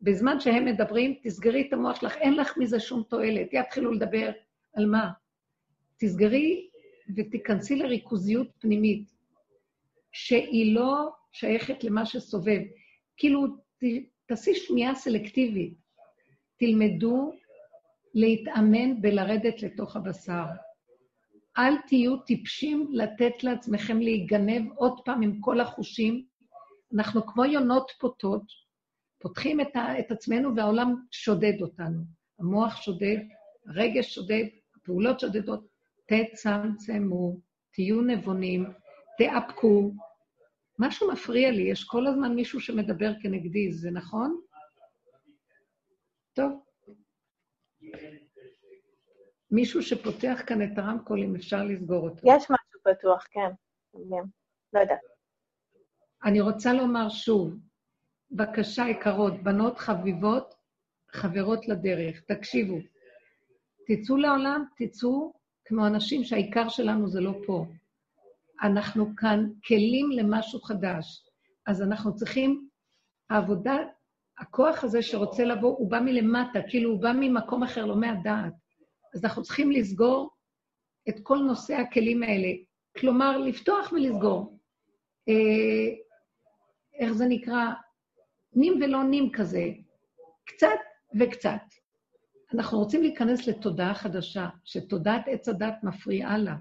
בזמן שהם מדברים, תסגרי את המוח שלך, אין לך מזה שום תועלת. יתחילו לדבר על מה? תסגרי ותיכנסי לריכוזיות פנימית, שהיא לא שייכת למה שסובב. כאילו, תעשי שמיעה סלקטיבית. תלמדו להתאמן בלרדת לתוך הבשר. אל תהיו טיפשים לתת לעצמכם להיגנב עוד פעם עם כל החושים. אנחנו כמו יונות פוטות, פותחים את, ה, את עצמנו והעולם שודד אותנו. המוח שודד, הרגש שודד, הפעולות שודדות. תצמצמו, תהיו נבונים, תאפקו. משהו מפריע לי, יש כל הזמן מישהו שמדבר כנגדי, זה נכון? טוב. מישהו שפותח כאן את הרמקול, אם אפשר לסגור אותו. יש משהו פתוח, כן. לא יודעת. אני רוצה לומר שוב, בבקשה, יקרות, בנות חביבות, חברות לדרך, תקשיבו. תצאו לעולם, תצאו כמו אנשים שהעיקר שלנו זה לא פה. אנחנו כאן כלים למשהו חדש. אז אנחנו צריכים, העבודה, הכוח הזה שרוצה לבוא, הוא בא מלמטה, כאילו הוא בא ממקום אחר, לא מהדעת. אז אנחנו צריכים לסגור את כל נושא הכלים האלה. כלומר, לפתוח ולסגור. אה, איך זה נקרא? נים ולא נים כזה. קצת וקצת. אנחנו רוצים להיכנס לתודעה חדשה, שתודעת עץ הדת מפריעה לה.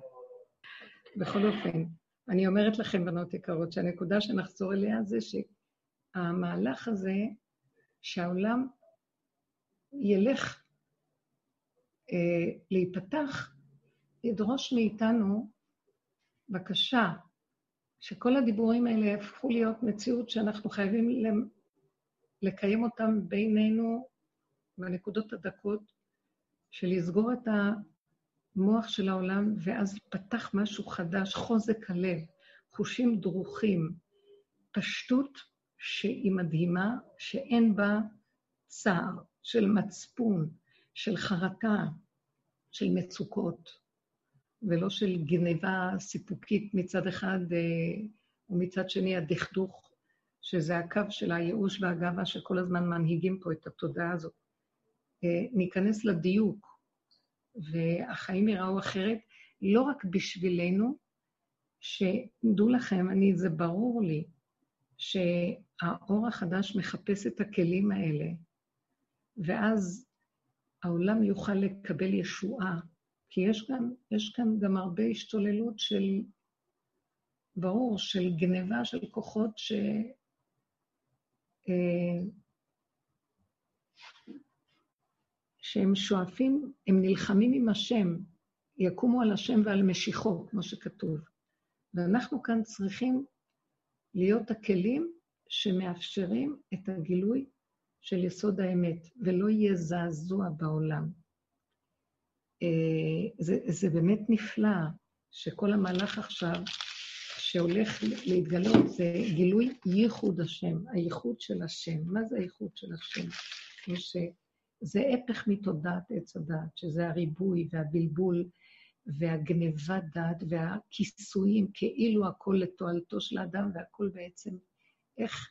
בכל אופן, אני אומרת לכם, בנות יקרות, שהנקודה שנחזור אליה זה שהמהלך הזה, שהעולם ילך אה, להיפתח, ידרוש מאיתנו בקשה שכל הדיבורים האלה יהפכו להיות מציאות שאנחנו חייבים לקיים אותם בינינו בנקודות הדקות, של לסגור את המוח של העולם, ואז ייפתח משהו חדש, חוזק הלב, חושים דרוכים, פשטות שהיא מדהימה, שאין בה צער, של מצפון, של חרטה, של מצוקות, ולא של גניבה סיפוקית מצד אחד, ומצד שני הדכדוך, שזה הקו של הייאוש והגאווה שכל הזמן מנהיגים פה את התודעה הזאת. ניכנס לדיוק, והחיים יראו אחרת, לא רק בשבילנו, שדעו לכם, אני, זה ברור לי, שהאור החדש מחפש את הכלים האלה, ואז העולם יוכל לקבל ישועה, כי יש, גם, יש כאן גם הרבה השתוללות של, ברור, של גניבה של כוחות ש... שהם שואפים, הם נלחמים עם השם, יקומו על השם ועל משיחו, כמו שכתוב. ואנחנו כאן צריכים להיות הכלים שמאפשרים את הגילוי של יסוד האמת, ולא יהיה זעזוע בעולם. זה, זה באמת נפלא. שכל המהלך עכשיו שהולך להתגלות זה גילוי ייחוד השם, הייחוד של השם. מה זה הייחוד של השם? זה הפך מתודעת עץ הדעת, שזה הריבוי והבלבול והגנבת דעת והכיסויים, כאילו הכל לתועלתו של האדם והכל בעצם איך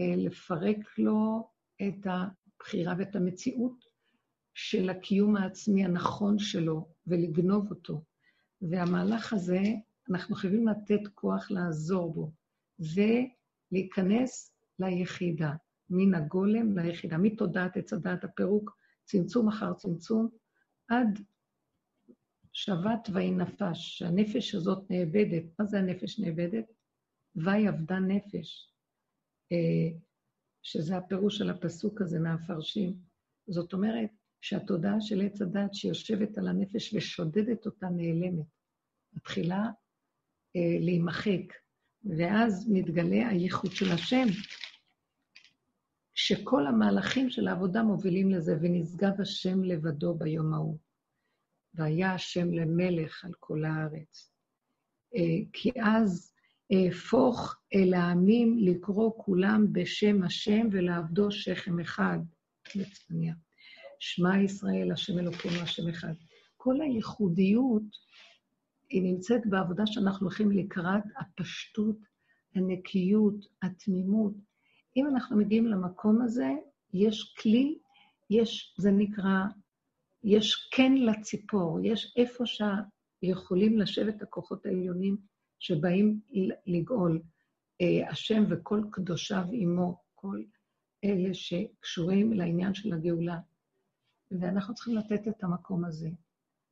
אה, לפרק לו את הבחירה ואת המציאות של הקיום העצמי הנכון שלו ולגנוב אותו. והמהלך הזה, אנחנו חייבים לתת כוח לעזור בו, ולהיכנס ליחידה, מן הגולם ליחידה, מתודעת עץ הדעת הפירוק, צמצום אחר צמצום, עד שבת ויהי נפש, שהנפש הזאת נאבדת. מה זה הנפש נאבדת? ויהי אבדה נפש, אה, שזה הפירוש של הפסוק הזה מהפרשים. זאת אומרת, שהתודעה של עץ הדת שיושבת על הנפש ושודדת אותה נעלמת. מתחילה אה, להימחק, ואז מתגלה הייחוד של השם, שכל המהלכים של העבודה מובילים לזה, ונשגב השם לבדו ביום ההוא. והיה השם למלך על כל הארץ. אה, כי אז אהפוך אל העמים לקרוא כולם בשם השם ולעבדו שכם אחד. לצפניה. שמע ישראל, השם אלוקינו, השם אחד. כל הייחודיות, היא נמצאת בעבודה שאנחנו הולכים לקראת הפשטות, הנקיות, התמימות. אם אנחנו מגיעים למקום הזה, יש כלי, יש, זה נקרא, יש כן לציפור, יש איפה שיכולים לשבת הכוחות העליונים שבאים לגאול. אה, השם וכל קדושיו עמו, כל אלה שקשורים לעניין של הגאולה. ואנחנו צריכים לתת את המקום הזה.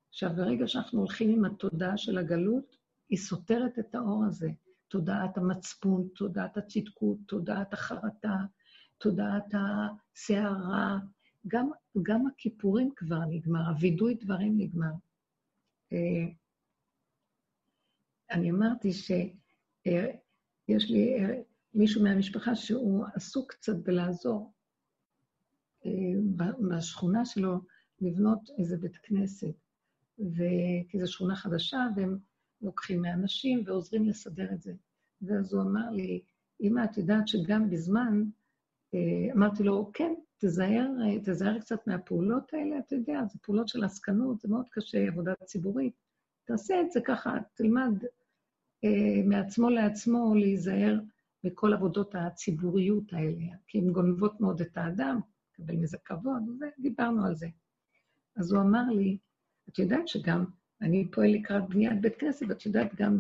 עכשיו, ברגע שאנחנו הולכים עם התודעה של הגלות, היא סותרת את האור הזה. תודעת המצפון, תודעת הצדקות, תודעת החרטה, תודעת הסערה, גם, גם הכיפורים כבר נגמר, הווידוי דברים נגמר. אה, אני אמרתי שיש אה, לי אה, מישהו מהמשפחה שהוא עסוק קצת בלעזור בשכונה שלו לבנות איזה בית כנסת, ו... כי זו שכונה חדשה, והם לוקחים מאנשים ועוזרים לסדר את זה. ואז הוא אמר לי, אמא, את יודעת שגם בזמן, אמרתי לו, כן, תזהר, תזהר קצת מהפעולות האלה, אתה יודע, זה פעולות של עסקנות, זה מאוד קשה, עבודה ציבורית. תעשה את זה ככה, תלמד אה, מעצמו לעצמו להיזהר בכל עבודות הציבוריות האלה, כי הן גונבות מאוד את האדם, מקבל מזה כבוד, ודיברנו על זה. אז הוא אמר לי, את יודעת שגם אני פועל לקראת בניית בית כנסת, ואת יודעת, גם,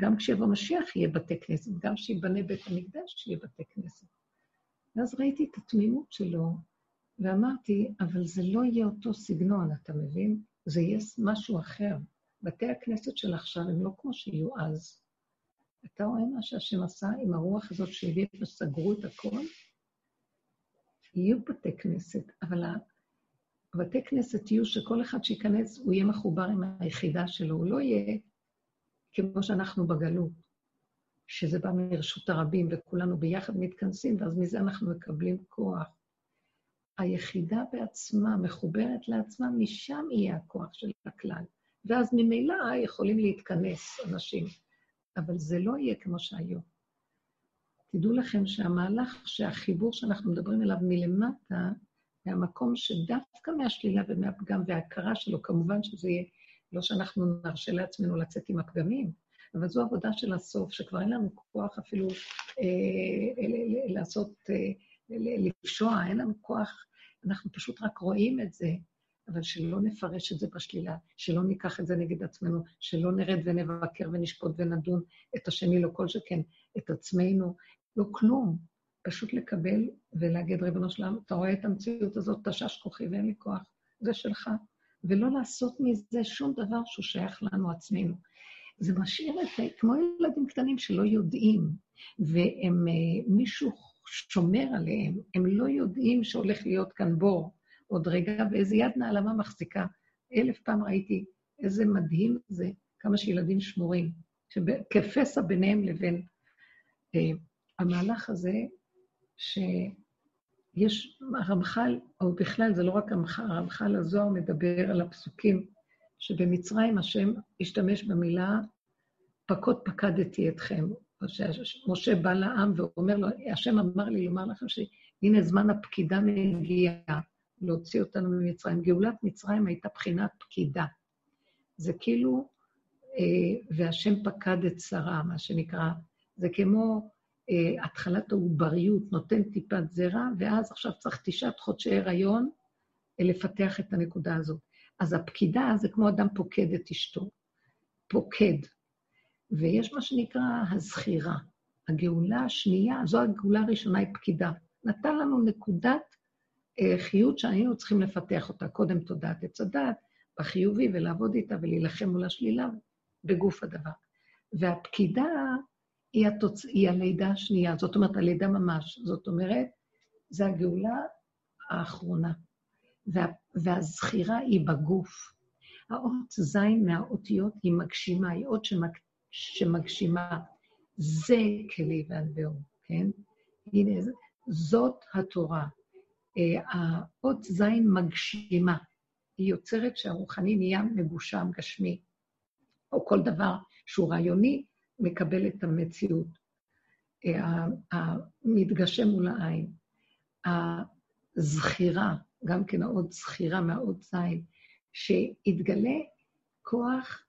גם כשיבוא משיח יהיה בתי כנסת, גם כשיבנה בית המקדש יהיה בתי כנסת. ואז ראיתי את התמימות שלו, ואמרתי, אבל זה לא יהיה אותו סגנון, אתה מבין? זה יהיה משהו אחר. בתי הכנסת של עכשיו הם לא כמו שיהיו אז. אתה רואה מה שהשם עשה עם הרוח הזאת שהביא וסגרו את הכל? יהיו בתי כנסת, אבל הבתי כנסת יהיו שכל אחד שייכנס, הוא יהיה מחובר עם היחידה שלו, הוא לא יהיה כמו שאנחנו בגלות, שזה בא מרשות הרבים וכולנו ביחד מתכנסים, ואז מזה אנחנו מקבלים כוח. היחידה בעצמה, מחוברת לעצמה, משם יהיה הכוח של הכלל. ואז ממילא יכולים להתכנס אנשים, אבל זה לא יהיה כמו שהיום. תדעו לכם שהמהלך, שהחיבור שאנחנו מדברים עליו מלמטה, מהמקום שדווקא מהשלילה ומהפגם וההכרה שלו, כמובן שזה יהיה, לא שאנחנו נרשה לעצמנו לצאת עם הפגמים, אבל זו עבודה של הסוף, שכבר אין לנו כוח אפילו אה, לעשות, אה, לפשוע, אין לנו כוח, אנחנו פשוט רק רואים את זה, אבל שלא נפרש את זה בשלילה, שלא ניקח את זה נגד עצמנו, שלא נרד ונבקר ונשפוט ונדון את השני, לא כל שכן, את עצמנו, לא כלום. פשוט לקבל ולהגיד, ריבונו שלם, אתה רואה את המציאות הזאת, תשש כוחי ואין לי כוח, זה שלך. ולא לעשות מזה שום דבר שהוא שייך לנו עצמנו. זה משאיר את זה כמו ילדים קטנים שלא יודעים, והם, אה, מישהו שומר עליהם, הם לא יודעים שהולך להיות כאן בור עוד רגע, ואיזה יד נעלמה מחזיקה. אלף פעם ראיתי איזה מדהים זה, כמה שילדים שמורים, כפסע ביניהם לבין... אה, המהלך הזה שיש, הרמח"ל, או בכלל, זה לא רק הרמח"ל, הזוהר מדבר על הפסוקים שבמצרים השם השתמש במילה פקוד פקדתי אתכם. משה בא לעם ואומר לו, השם אמר לי לומר לכם שהנה זמן הפקידה מגיע להוציא אותנו ממצרים. גאולת מצרים הייתה בחינת פקידה. זה כאילו, אה, והשם פקד את שרה, מה שנקרא, זה כמו אה, התחלת העובריות, נותן טיפת זרע, ואז עכשיו צריך תשעת חודשי הריון אה, לפתח את הנקודה הזאת. אז הפקידה זה כמו אדם פוקד את אשתו. פוקד. ויש מה שנקרא הזכירה. הגאולה השנייה, זו הגאולה הראשונה, היא פקידה. נתן לנו נקודת אה, חיות שהיינו צריכים לפתח אותה. קודם תודעת עץ הדת, בחיובי, ולעבוד איתה ולהילחם מול השלילה בגוף הדבר. והפקידה היא, התוצ... היא הלידה השנייה, זאת אומרת, הלידה ממש. זאת אומרת, זה הגאולה האחרונה. וה... והזכירה היא בגוף. האות ז' מהאותיות היא מגשימה, היא אות שמג... שמגשימה. זה כלי והנבאו, כן? הנה, זאת התורה. אה, האות ז' מגשימה. היא יוצרת שהרוחני נהיה מגושם, גשמי, או כל דבר שהוא רעיוני, מקבל את המציאות. אה, המתגשם מול העין. הזכירה, גם כן העוד זכירה מהעוד זין, שיתגלה כוח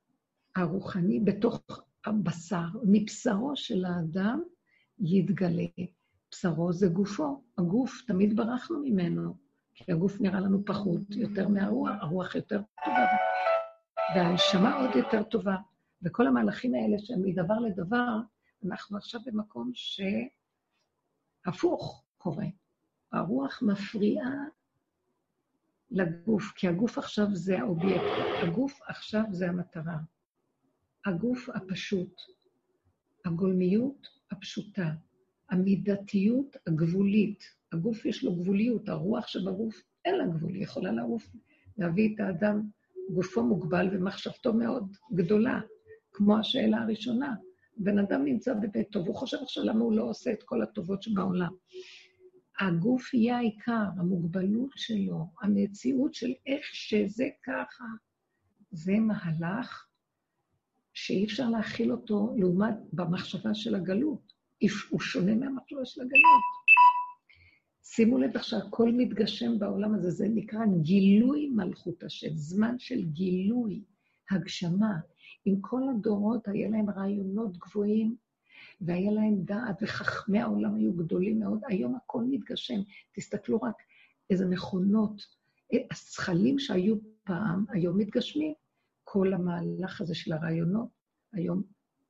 הרוחני בתוך הבשר, מבשרו של האדם יתגלה. בשרו זה גופו. הגוף, תמיד ברחנו ממנו, כי הגוף נראה לנו פחות יותר מהרוח, הרוח יותר טובה, והנשמה עוד יותר טובה. וכל המהלכים האלה שהם מדבר לדבר, אנחנו עכשיו במקום שהפוך קורה. הרוח מפריעה לגוף, כי הגוף עכשיו זה האובייקט, הגוף עכשיו זה המטרה. הגוף הפשוט, הגולמיות הפשוטה, המידתיות הגבולית. הגוף יש לו גבוליות, הרוח שבגוף אין לה גבול, היא יכולה לעוף, להביא את האדם, גופו מוגבל ומחשבתו מאוד גדולה, כמו השאלה הראשונה. בן אדם נמצא בביתו, והוא חושב עכשיו למה הוא לא עושה את כל הטובות שבעולם. הגוף יהיה העיקר, המוגבלות שלו, המציאות של איך שזה ככה. זה מהלך שאי אפשר להכיל אותו לעומת במחשבה של הגלות. הוא שונה מהמחשבה של הגלות. שימו לב איך שהכל מתגשם בעולם הזה, זה נקרא גילוי מלכות השם, זמן של גילוי, הגשמה. עם כל הדורות היה להם רעיונות גבוהים, והיה להם דעת, וחכמי העולם היו גדולים מאוד. היום הכל מתגשם. תסתכלו רק איזה מכונות, הזכלים שהיו פעם, היום מתגשמים. כל המהלך הזה של הרעיונות, היום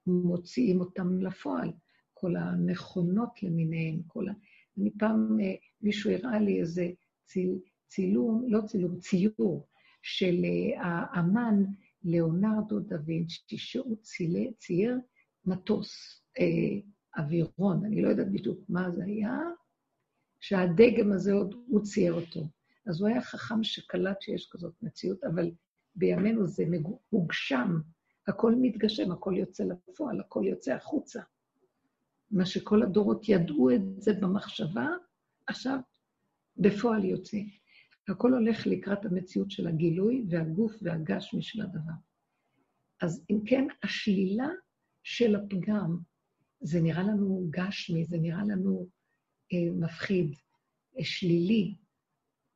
מוציאים אותם לפועל. כל המכונות למיניהן, כל ה... אני פעם, אה, מישהו הראה לי איזה ציל, צילום, לא צילום, ציור של אה, האמן ליאונרדו דה וינצ'י, שהוא צייר מטוס, אה, אווירון, אני לא יודעת בדיוק מה זה היה, שהדגם הזה עוד, הוא צייר אותו. אז הוא היה חכם שקלט שיש כזאת מציאות, אבל בימינו זה מוגשם, הכל מתגשם, הכל יוצא לפועל, הכל יוצא החוצה. מה שכל הדורות ידעו את זה במחשבה, עכשיו בפועל יוצא. הכל הולך לקראת המציאות של הגילוי והגוף והגשמי של הדבר. אז אם כן, השלילה של הפגם, זה נראה לנו גשמי, זה נראה לנו אה, מפחיד, אה, שלילי.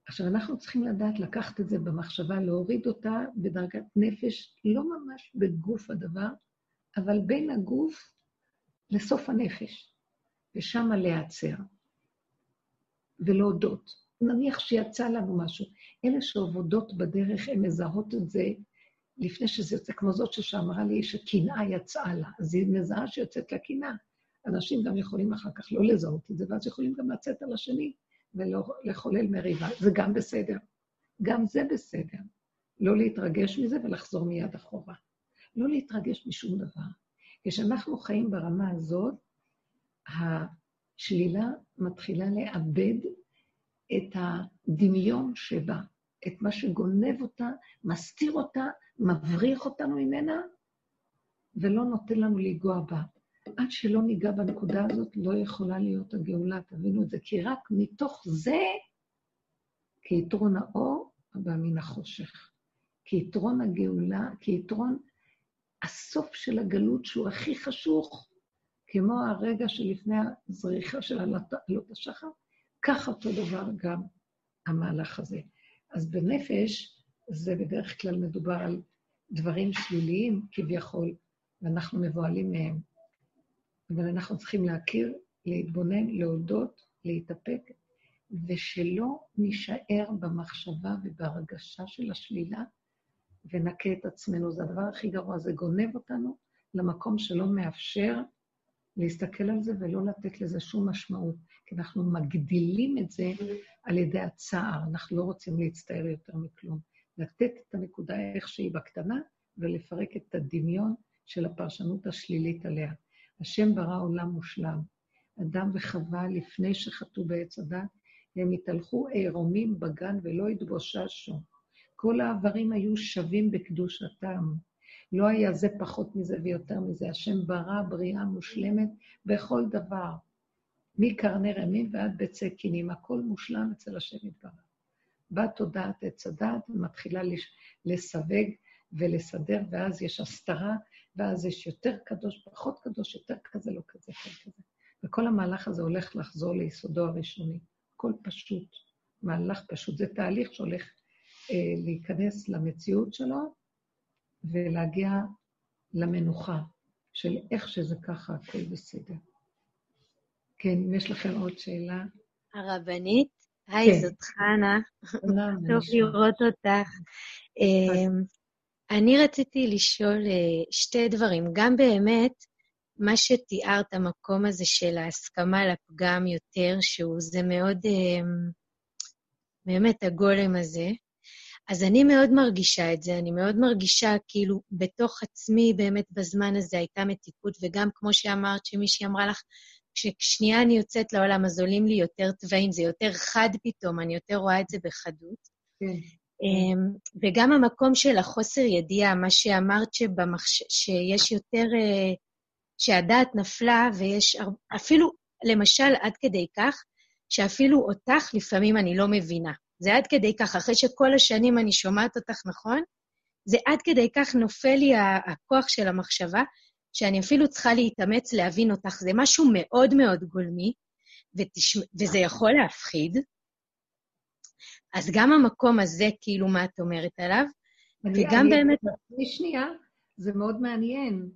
עכשיו, אנחנו צריכים לדעת לקחת את זה במחשבה, להוריד אותה בדרגת נפש, לא ממש בגוף הדבר, אבל בין הגוף לסוף הנפש, ושם להיעצר ולהודות. נניח שיצא לנו משהו. אלה שעובדות בדרך, הן מזהות את זה לפני שזה יוצא, כמו זאת שאמרה לי שקנאה יצאה לה, אז היא מזהה שיוצאת לה קנאה. אנשים גם יכולים אחר כך לא לזהות את זה, ואז יכולים גם לצאת על השני ולחולל מריבה. זה גם בסדר. גם זה בסדר. לא להתרגש מזה ולחזור מיד אחורה. לא להתרגש משום דבר. כשאנחנו חיים ברמה הזאת, השלילה מתחילה לאבד את הדמיון שבה, את מה שגונב אותה, מסתיר אותה, מבריח אותנו ממנה, ולא נותן לנו לנגוע בה. עד שלא ניגע בנקודה הזאת, לא יכולה להיות הגאולה, תבינו את זה, כי רק מתוך זה, כיתרון האור הבא מן החושך. כי יתרון הגאולה, כי יתרון הסוף של הגלות, שהוא הכי חשוך, כמו הרגע שלפני הזריחה של עלות השחר, כך אותו דבר גם המהלך הזה. אז בנפש, זה בדרך כלל מדובר על דברים שליליים כביכול, ואנחנו מבוהלים מהם. אבל אנחנו צריכים להכיר, להתבונן, להודות, להתאפק, ושלא נישאר במחשבה ובהרגשה של השלילה, ונכה את עצמנו. זה הדבר הכי גרוע, זה גונב אותנו למקום שלא מאפשר להסתכל על זה ולא לתת לזה שום משמעות, כי אנחנו מגדילים את זה על ידי הצער, אנחנו לא רוצים להצטער יותר מכלום. לתת את הנקודה איך שהיא בקטנה, ולפרק את הדמיון של הפרשנות השלילית עליה. השם ברא עולם מושלם. אדם וחווה, לפני שחטאו בעץ הדת, הם התהלכו עירומים בגן ולא התבוששו. כל האיברים היו שווים בקדושתם. לא היה זה פחות מזה ויותר מזה. השם ברא בריאה מושלמת בכל דבר. מקרני רמים ועד בצי קינים, הכל מושלם אצל השם יתברך. באה תודעת עץ הדת ומתחילה לסווג ולסדר, ואז יש הסתרה, ואז יש יותר קדוש, פחות קדוש, יותר כזה, לא כזה, כן כזה. וכל המהלך הזה הולך לחזור ליסודו הראשוני. הכל פשוט, מהלך פשוט. זה תהליך שהולך אה, להיכנס למציאות שלו ולהגיע למנוחה של איך שזה ככה, הכל בסדר. כן, אם יש לכם עוד שאלה. הרבנית, היי, כן. זאת חנה. טוב לראות אותך. אמ, אני רציתי לשאול אה, שתי דברים. גם באמת, מה שתיארת, המקום הזה של ההסכמה לפגם יותר, שהוא זה מאוד, אמ, באמת, הגולם הזה. אז אני מאוד מרגישה את זה, אני מאוד מרגישה כאילו בתוך עצמי באמת בזמן הזה הייתה מתיקות, וגם כמו שאמרת, שמישהי אמרה לך, כששנייה אני יוצאת לעולם, אז עולים לי יותר טבעים, זה יותר חד פתאום, אני יותר רואה את זה בחדות. כן. אמ, וגם המקום של החוסר ידיעה, מה שאמרת שבמחש... שיש יותר, אה, שהדעת נפלה, ויש אפילו, למשל, עד כדי כך, שאפילו אותך לפעמים אני לא מבינה. זה עד כדי כך, אחרי שכל השנים אני שומעת אותך נכון, זה עד כדי כך נופל לי הכוח של המחשבה, שאני אפילו צריכה להתאמץ להבין אותך. זה משהו מאוד מאוד גולמי, ותשמע, וזה יכול להפחיד. אז גם המקום הזה, כאילו, מה את אומרת עליו? וגם אני, באמת... אני שנייה, זה מאוד מעניין.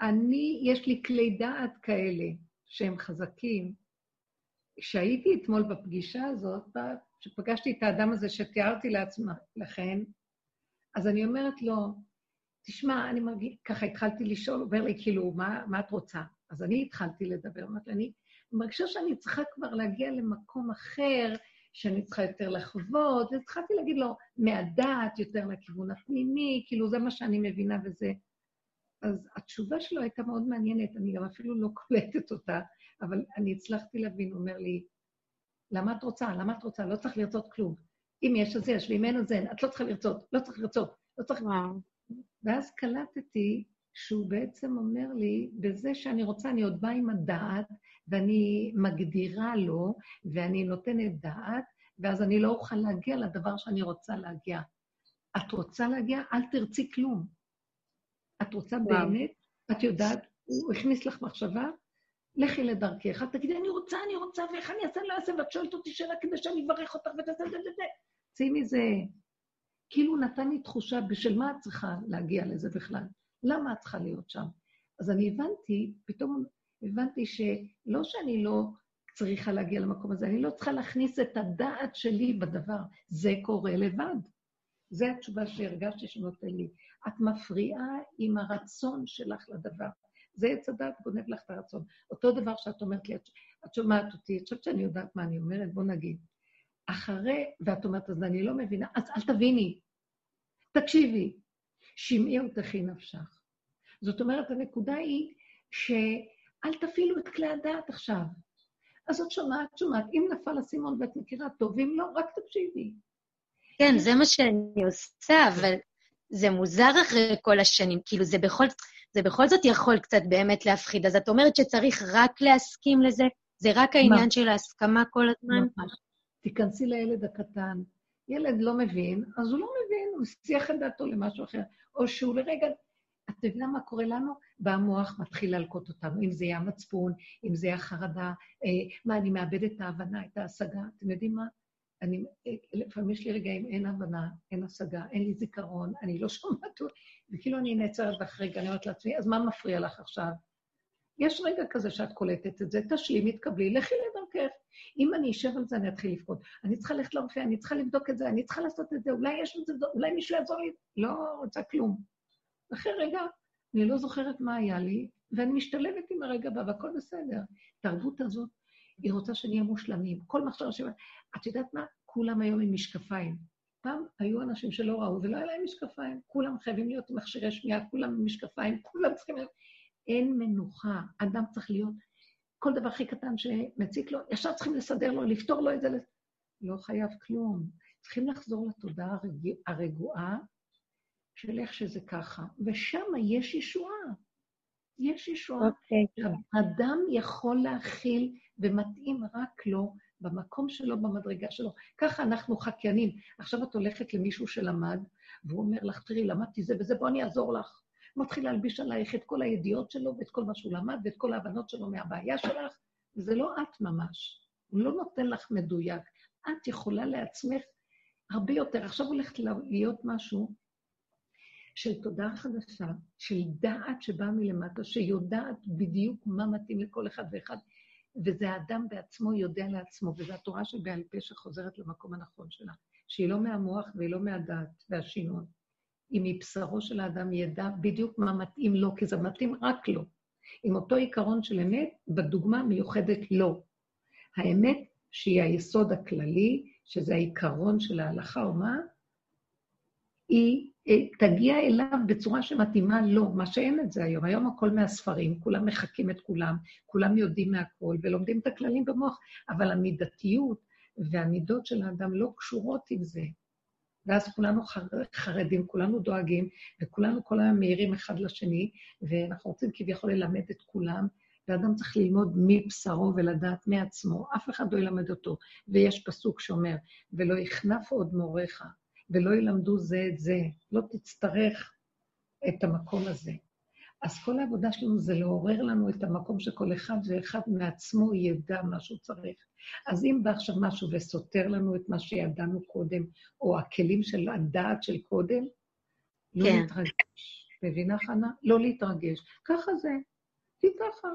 אני, יש לי כלי דעת כאלה שהם חזקים. כשהייתי אתמול בפגישה הזאת, כשפגשתי את האדם הזה שתיארתי לעצמה, לכן, אז אני אומרת לו, תשמע, אני מרגיש, ככה התחלתי לשאול, אומר לי, כאילו, מה, מה את רוצה? אז אני התחלתי לדבר, אמרתי אני מרגישה שאני צריכה כבר להגיע למקום אחר, שאני צריכה יותר לחוות, והתחלתי להגיד לו, מהדעת, יותר לכיוון הפנימי, כאילו, זה מה שאני מבינה וזה. אז התשובה שלו הייתה מאוד מעניינת, אני גם אפילו לא קולטת אותה, אבל אני הצלחתי להבין, הוא אומר לי, למה את רוצה? למה את רוצה? לא צריך לרצות כלום. אם יש אז יש, ואם אין אז אין. את לא צריכה לרצות, לא צריך לרצות, לא צריך... וואו. ואז קלטתי שהוא בעצם אומר לי, בזה שאני רוצה, אני עוד באה עם הדעת, ואני מגדירה לו, ואני נותנת דעת, ואז אני לא אוכל להגיע לדבר שאני רוצה להגיע. את רוצה להגיע? אל תרצי כלום. את רוצה וואו. באמת, את יודעת, הוא הכניס לך מחשבה, לכי לדרכך, את תגידי, אני רוצה, אני רוצה, ואיך אני אעשה, לא אעשה, ואת שואלת אותי שאלה כדי שאני אברך אותך זה, זה, זה. צאי מזה. כאילו נתן לי תחושה, בשביל מה את צריכה להגיע לזה בכלל? למה את צריכה להיות שם? אז אני הבנתי, פתאום הבנתי שלא שאני לא צריכה להגיע למקום הזה, אני לא צריכה להכניס את הדעת שלי בדבר, זה קורה לבד. זו התשובה שהרגשתי שנותן לי. את מפריעה עם הרצון שלך לדבר. זה עץ הדעת גונב לך את הרצון. אותו דבר שאת אומרת לי, את, את שומעת אותי, את חושבת שאני יודעת מה אני אומרת, בוא נגיד. אחרי, ואת אומרת, אז אני לא מבינה, אז אל תביני. תקשיבי, שמעי ותכי נפשך. זאת אומרת, הנקודה היא שאל תפעילו את כלי הדעת עכשיו. אז את שומעת, שומעת, אם נפל אסימון ואת מכירה טוב, אם לא, רק תקשיבי. כן, זה מה שאני עושה, אבל זה מוזר אחרי כל השנים. כאילו, זה בכל, זה בכל זאת יכול קצת באמת להפחיד. אז את אומרת שצריך רק להסכים לזה? זה רק העניין מה? של ההסכמה כל הזמן? ממש. תיכנסי לילד הקטן, ילד לא מבין, אז הוא לא מבין, הוא מסיח את דעתו למשהו אחר. או שהוא לרגע... את מבינה מה קורה לנו? בא המוח מתחיל להלקות אותנו, אם זה יהיה המצפון, אם זה יהיה החרדה, אה, מה, אני מאבד את ההבנה, את ההשגה. אתם יודעים מה? אני, אה, לפעמים יש לי רגעים, אין הבנה, אין השגה, אין לי זיכרון, אני לא שומעת, וכאילו אני נעצרת ואחרי רגע אני אומרת לעצמי, אז מה מפריע לך עכשיו? יש רגע כזה שאת קולטת את זה, תשלימי, תקבלי, לכי לדרכך. אם אני אשב על זה, אני אתחיל לבכות. אני צריכה ללכת לרופא, אני צריכה לבדוק את זה, אני צריכה לעשות את זה, אולי יש את זה, אולי מישהו יעזור לי. לא רוצה כלום. אחרי רגע, אני לא זוכרת מה היה לי, ואני משתלבת עם הרגע הבא, והכל בסדר. התרבות הזאת, היא רוצה שנהיה מושלמים. כל מחשבה ש... את יודעת מה? כולם היום עם משקפיים. פעם היו אנשים שלא ראו ולא היה להם משקפיים. כולם חייבים להיות מכשירי שמיעה, כולם עם משקפיים, כולם צריכים להיות... אין מנוחה. אדם צריך להיות, כל דבר הכי קטן שמציק לו, ישר צריכים לסדר לו, לפתור לו את זה. לא חייב כלום. צריכים לחזור לתודעה הרג... הרגועה של איך שזה ככה, ושם יש ישועה. יש ישועה. Okay. אוקיי. אדם יכול להכיל ומתאים רק לו, במקום שלו, במדרגה שלו. ככה אנחנו חקיינים. עכשיו את הולכת למישהו שלמד, והוא אומר לך, תראי, למדתי זה וזה, בוא אני אעזור לך. מתחיל להלביש עלייך את כל הידיעות שלו ואת כל מה שהוא למד ואת כל ההבנות שלו מהבעיה שלך, וזה לא את ממש. הוא לא נותן לך מדויק. את יכולה לעצמך הרבה יותר. עכשיו הולכת להיות משהו של תודעה חדשה, של דעת שבאה מלמטה, שיודעת בדיוק מה מתאים לכל אחד ואחד, וזה האדם בעצמו יודע לעצמו, וזו התורה שבעל פה שחוזרת למקום הנכון שלה, שהיא לא מהמוח והיא לא מהדעת והשינון. היא מבשרו של האדם ידע בדיוק מה מתאים לו, כי זה מתאים רק לו. עם אותו עיקרון של אמת, בדוגמה מיוחדת לו. האמת, שהיא היסוד הכללי, שזה העיקרון של ההלכה או מה, היא אה, תגיע אליו בצורה שמתאימה לו, מה שאין את זה היום. היום הכל מהספרים, כולם מחקים את כולם, כולם יודעים מהכל ולומדים את הכללים במוח, אבל המידתיות והמידות של האדם לא קשורות עם זה. ואז כולנו חרדים, כולנו דואגים, וכולנו כל היום מאירים אחד לשני, ואנחנו רוצים כביכול ללמד את כולם, ואדם צריך ללמוד מבשרו ולדעת מעצמו, אף אחד לא ילמד אותו. ויש פסוק שאומר, ולא יכנף עוד מוריך, ולא ילמדו זה את זה, לא תצטרך את המקום הזה. אז כל העבודה שלנו זה לעורר לנו את המקום שכל אחד ואחד מעצמו ידע מה שהוא צריך. אז אם בא עכשיו משהו וסותר לנו את מה שידענו קודם, או הכלים של הדעת של קודם, לא כן. להתרגש. מבינה, חנה? לא להתרגש. ככה זה. כי ככה.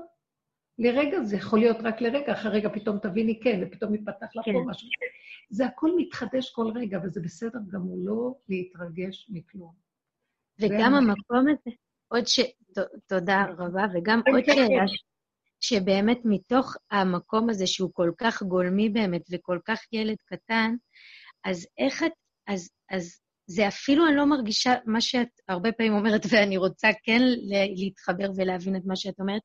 לרגע זה יכול להיות רק לרגע, אחרי רגע פתאום תביני כן, ופתאום יפתח לך כן. פה משהו. זה הכל מתחדש כל רגע, וזה בסדר גמור לא להתרגש מכלום. וגם המקום הזה, עוד ש... תודה רבה, וגם עוד שאלה, שבאמת מתוך המקום הזה, שהוא כל כך גולמי באמת, וכל כך ילד קטן, אז איך את... אז, אז זה אפילו, אני לא מרגישה מה שאת הרבה פעמים אומרת, ואני רוצה כן להתחבר ולהבין את מה שאת אומרת,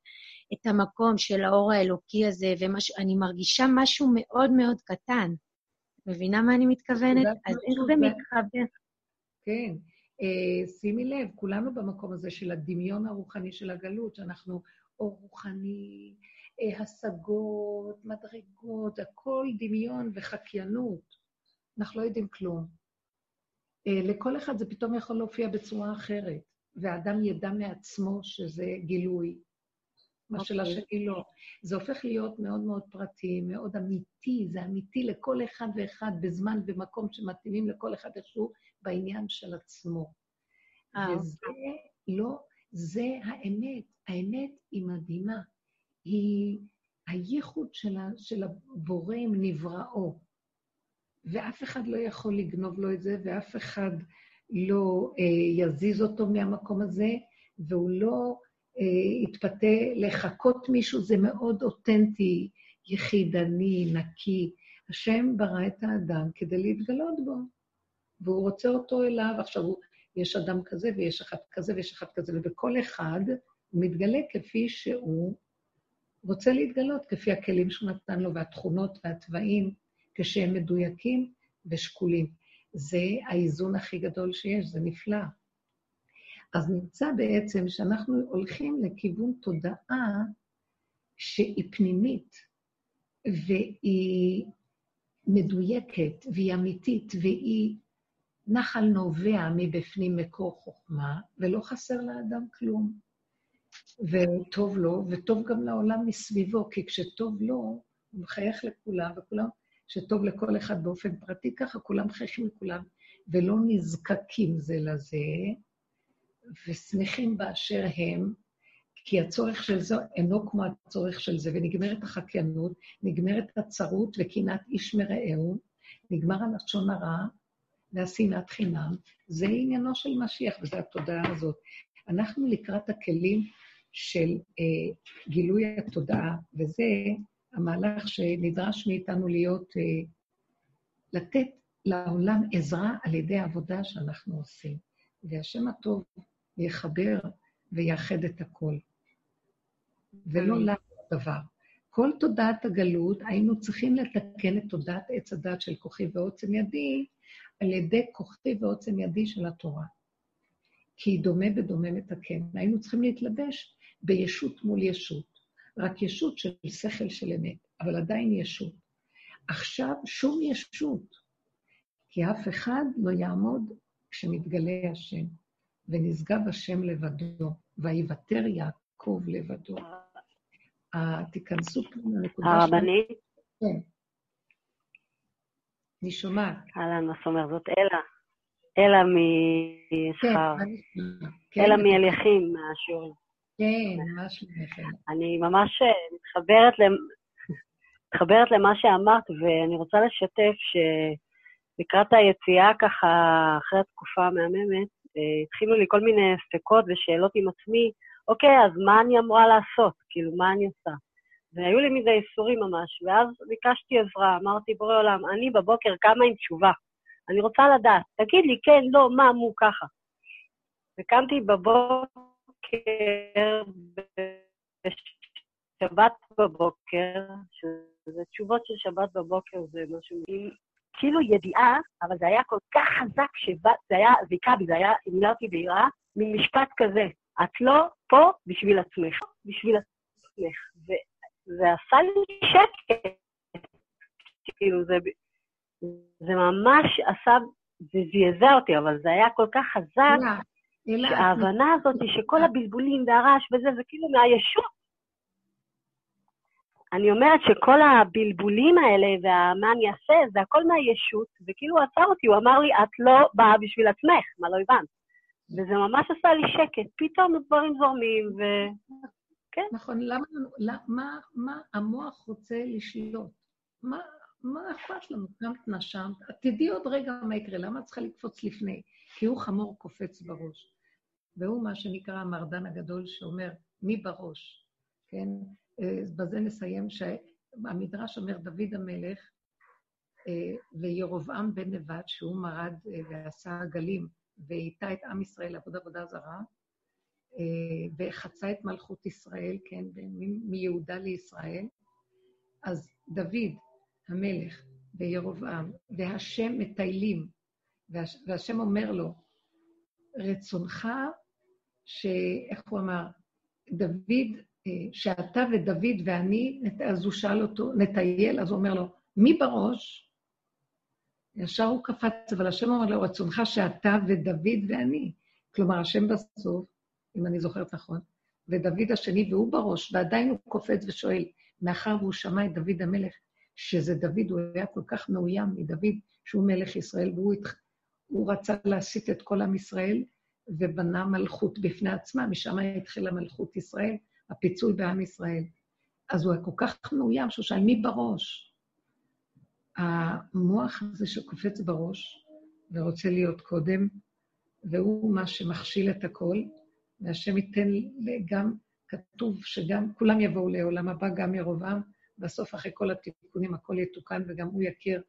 את המקום של האור האלוקי הזה, ואני מרגישה משהו מאוד מאוד קטן. מבינה מה אני מתכוונת? אז איך זה מתחבר? כן. Uh, שימי לב, כולנו במקום הזה של הדמיון הרוחני של הגלות, שאנחנו אור רוחני, uh, השגות, מדרגות, הכל דמיון וחקיינות. אנחנו לא יודעים כלום. Uh, לכל אחד זה פתאום יכול להופיע בצורה אחרת, והאדם ידע מעצמו שזה גילוי. מה okay. של. השני לא. זה הופך להיות מאוד מאוד פרטי, מאוד אמיתי, זה אמיתי לכל אחד ואחד בזמן ומקום שמתאימים לכל אחד איכשהו בעניין של עצמו. Oh. וזה לא, זה האמת. האמת היא מדהימה. היא הייחוד של, של הבורא עם נבראו. ואף אחד לא יכול לגנוב לו את זה, ואף אחד לא אה, יזיז אותו מהמקום הזה, והוא לא אה, יתפתה לחקות מישהו, זה מאוד אותנטי, יחידני, נקי. השם ברא את האדם כדי להתגלות בו, והוא רוצה אותו אליו. עכשיו, יש אדם כזה ויש אחד כזה ויש אחד כזה, ובכל אחד הוא מתגלה כפי שהוא רוצה להתגלות, כפי הכלים שהוא נתן לו, והתכונות והתוואים, כשהם מדויקים ושקולים. זה האיזון הכי גדול שיש, זה נפלא. אז נמצא בעצם שאנחנו הולכים לכיוון תודעה שהיא פנימית, והיא מדויקת והיא אמיתית והיא נחל נובע מבפנים מקור חוכמה, ולא חסר לאדם כלום. וטוב לו, וטוב גם לעולם מסביבו, כי כשטוב לו, הוא מחייך לכולם, וכולם, כשטוב לכל אחד באופן פרטי, ככה כולם מחייכים לכולם, ולא נזקקים זה לזה, ושמחים באשר הם, כי הצורך של זה אינו כמו הצורך של זה, ונגמרת החקיינות, נגמרת הצרות וקנאת איש מרעהו, נגמר הלשון הרע והשנאת חינם, זה עניינו של משיח, וזו התודעה הזאת. אנחנו לקראת הכלים של אה, גילוי התודעה, וזה המהלך שנדרש מאיתנו להיות, אה, לתת לעולם עזרה על ידי העבודה שאנחנו עושים. והשם הטוב יחבר ויאחד את הכל. ולא לנו הדבר. כל תודעת הגלות, היינו צריכים לתקן את תודעת עץ הדת של כוחי ועוצם ידי על ידי כוחי ועוצם ידי של התורה. כי דומה בדומה מתקן. היינו צריכים להתלבש בישות מול ישות. רק ישות של שכל של אמת, אבל עדיין ישות. עכשיו שום ישות, כי אף אחד לא יעמוד כשמתגלה השם, ונשגב השם לבדו, ויוותר יעקב לבדו. תיכנסו פה לנקודה של... הרבנית? כן. אני שומעת. אהלן, מה זאת אומרת? זאת אלה. אלה משכר. כן, אלה מאליכים מהשיעורים. כן, ממש מלכם. אני ממש אה, מתחברת, מתחברת למה שאמרת, ואני רוצה לשתף שלקראת היציאה ככה, אחרי התקופה המהממת, אה, התחילו לי כל מיני ספקות ושאלות עם עצמי, אוקיי, אז מה אני אמורה לעשות? כאילו, מה אני עושה? והיו לי מזה איסורים ממש, ואז ביקשתי עזרה, אמרתי, בורא עולם, אני בבוקר קמה עם תשובה. אני רוצה לדעת, תגיד לי, כן, לא, מה, מו, ככה. וקמתי בבוקר, בשבת בבוקר, שזה תשובות של שבת בבוקר, זה משהו, עם כאילו ידיעה, אבל זה היה כל כך חזק, שזה היה, זיקה בי, זה היה, מילה אותי ביראה, ממשפט כזה, את לא פה בשביל עצמך, בשביל עצמך. וזה עשה לי שקט. כאילו, זה, זה ממש עשה, זה זעזע אותי, אבל זה היה כל כך חזק, שההבנה הזאת שכל הבלבולים והרעש וזה, זה כאילו מהישות. אני אומרת שכל הבלבולים האלה והמה אני אעשה, זה הכל מהישות, וכאילו הוא עצר אותי, הוא אמר לי, את לא באה בשביל עצמך, מה לא הבנת? וזה ממש עשה לי שקט, פתאום הדברים זורמים, ו... כן. נכון, למה, למה, מה, מה המוח רוצה לשלוט? מה, מה אכפת לנו? קמת, נשמת, תדעי עוד רגע מה יקרה, למה את צריכה לקפוץ לפני? כי הוא חמור קופץ בראש. והוא מה שנקרא המרדן הגדול שאומר, מי בראש? כן? אה, בזה נסיים שהמדרש אומר, דוד המלך אה, וירובעם בן נבט, שהוא מרד אה, ועשה עגלים, ואיתה את עם ישראל לעבוד עבודה זרה, וחצה את מלכות ישראל, כן, מיהודה לישראל. אז דוד המלך וירובעם והשם מטיילים, והשם אומר לו, רצונך, שאיך הוא אמר? דוד שאתה ודוד ואני, אז הוא שאל אותו, נטייל, אז הוא אומר לו, מי בראש? ישר הוא קפץ, אבל השם אומר לו, רצונך שאתה ודוד ואני. כלומר, השם בסוף, אם אני זוכרת נכון, ודוד השני, והוא בראש, ועדיין הוא קופץ ושואל, מאחר והוא שמע את דוד המלך, שזה דוד, הוא היה כל כך מאוים מדוד, שהוא מלך ישראל, והוא רצה להסיט את כל עם ישראל, ובנה מלכות בפני עצמה, משם התחילה מלכות ישראל, הפיצול בעם ישראל. אז הוא היה כל כך מאוים שהוא שאל, מי בראש? המוח הזה שקופץ בראש ורוצה להיות קודם, והוא מה שמכשיל את הכל, והשם ייתן גם, כתוב שגם, כולם יבואו לעולם הבא, גם ירובעם, בסוף אחרי כל התיקונים הכל יתוקן וגם הוא יכיר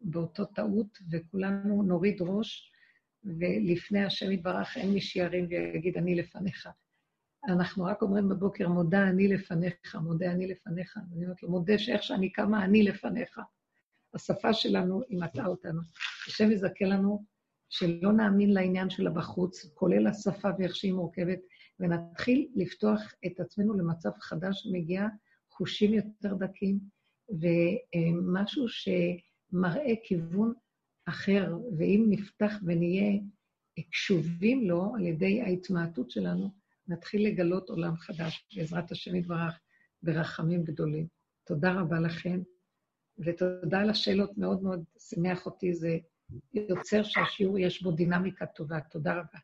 באותו טעות, וכולנו נוריד ראש, ולפני השם יתברך אין מי שירים ויגיד, אני לפניך. אנחנו רק אומרים בבוקר, מודה אני לפניך, מודה אני לפניך. אני אומרת לו, מודה שאיך שאני קמה, אני לפניך. השפה שלנו היא מטעה אותנו. השם יזכה לנו שלא נאמין לעניין שלה בחוץ, כולל השפה ואיך שהיא מורכבת, ונתחיל לפתוח את עצמנו למצב חדש שמגיע, חושים יותר דקים, ומשהו מראה כיוון אחר, ואם נפתח ונהיה קשובים לו על ידי ההתמעטות שלנו, נתחיל לגלות עולם חדש, בעזרת השם יתברך, ברחמים גדולים. תודה רבה לכם, ותודה על השאלות, מאוד מאוד שימח אותי, זה יוצר שהשיעור יש בו דינמיקה טובה. תודה רבה.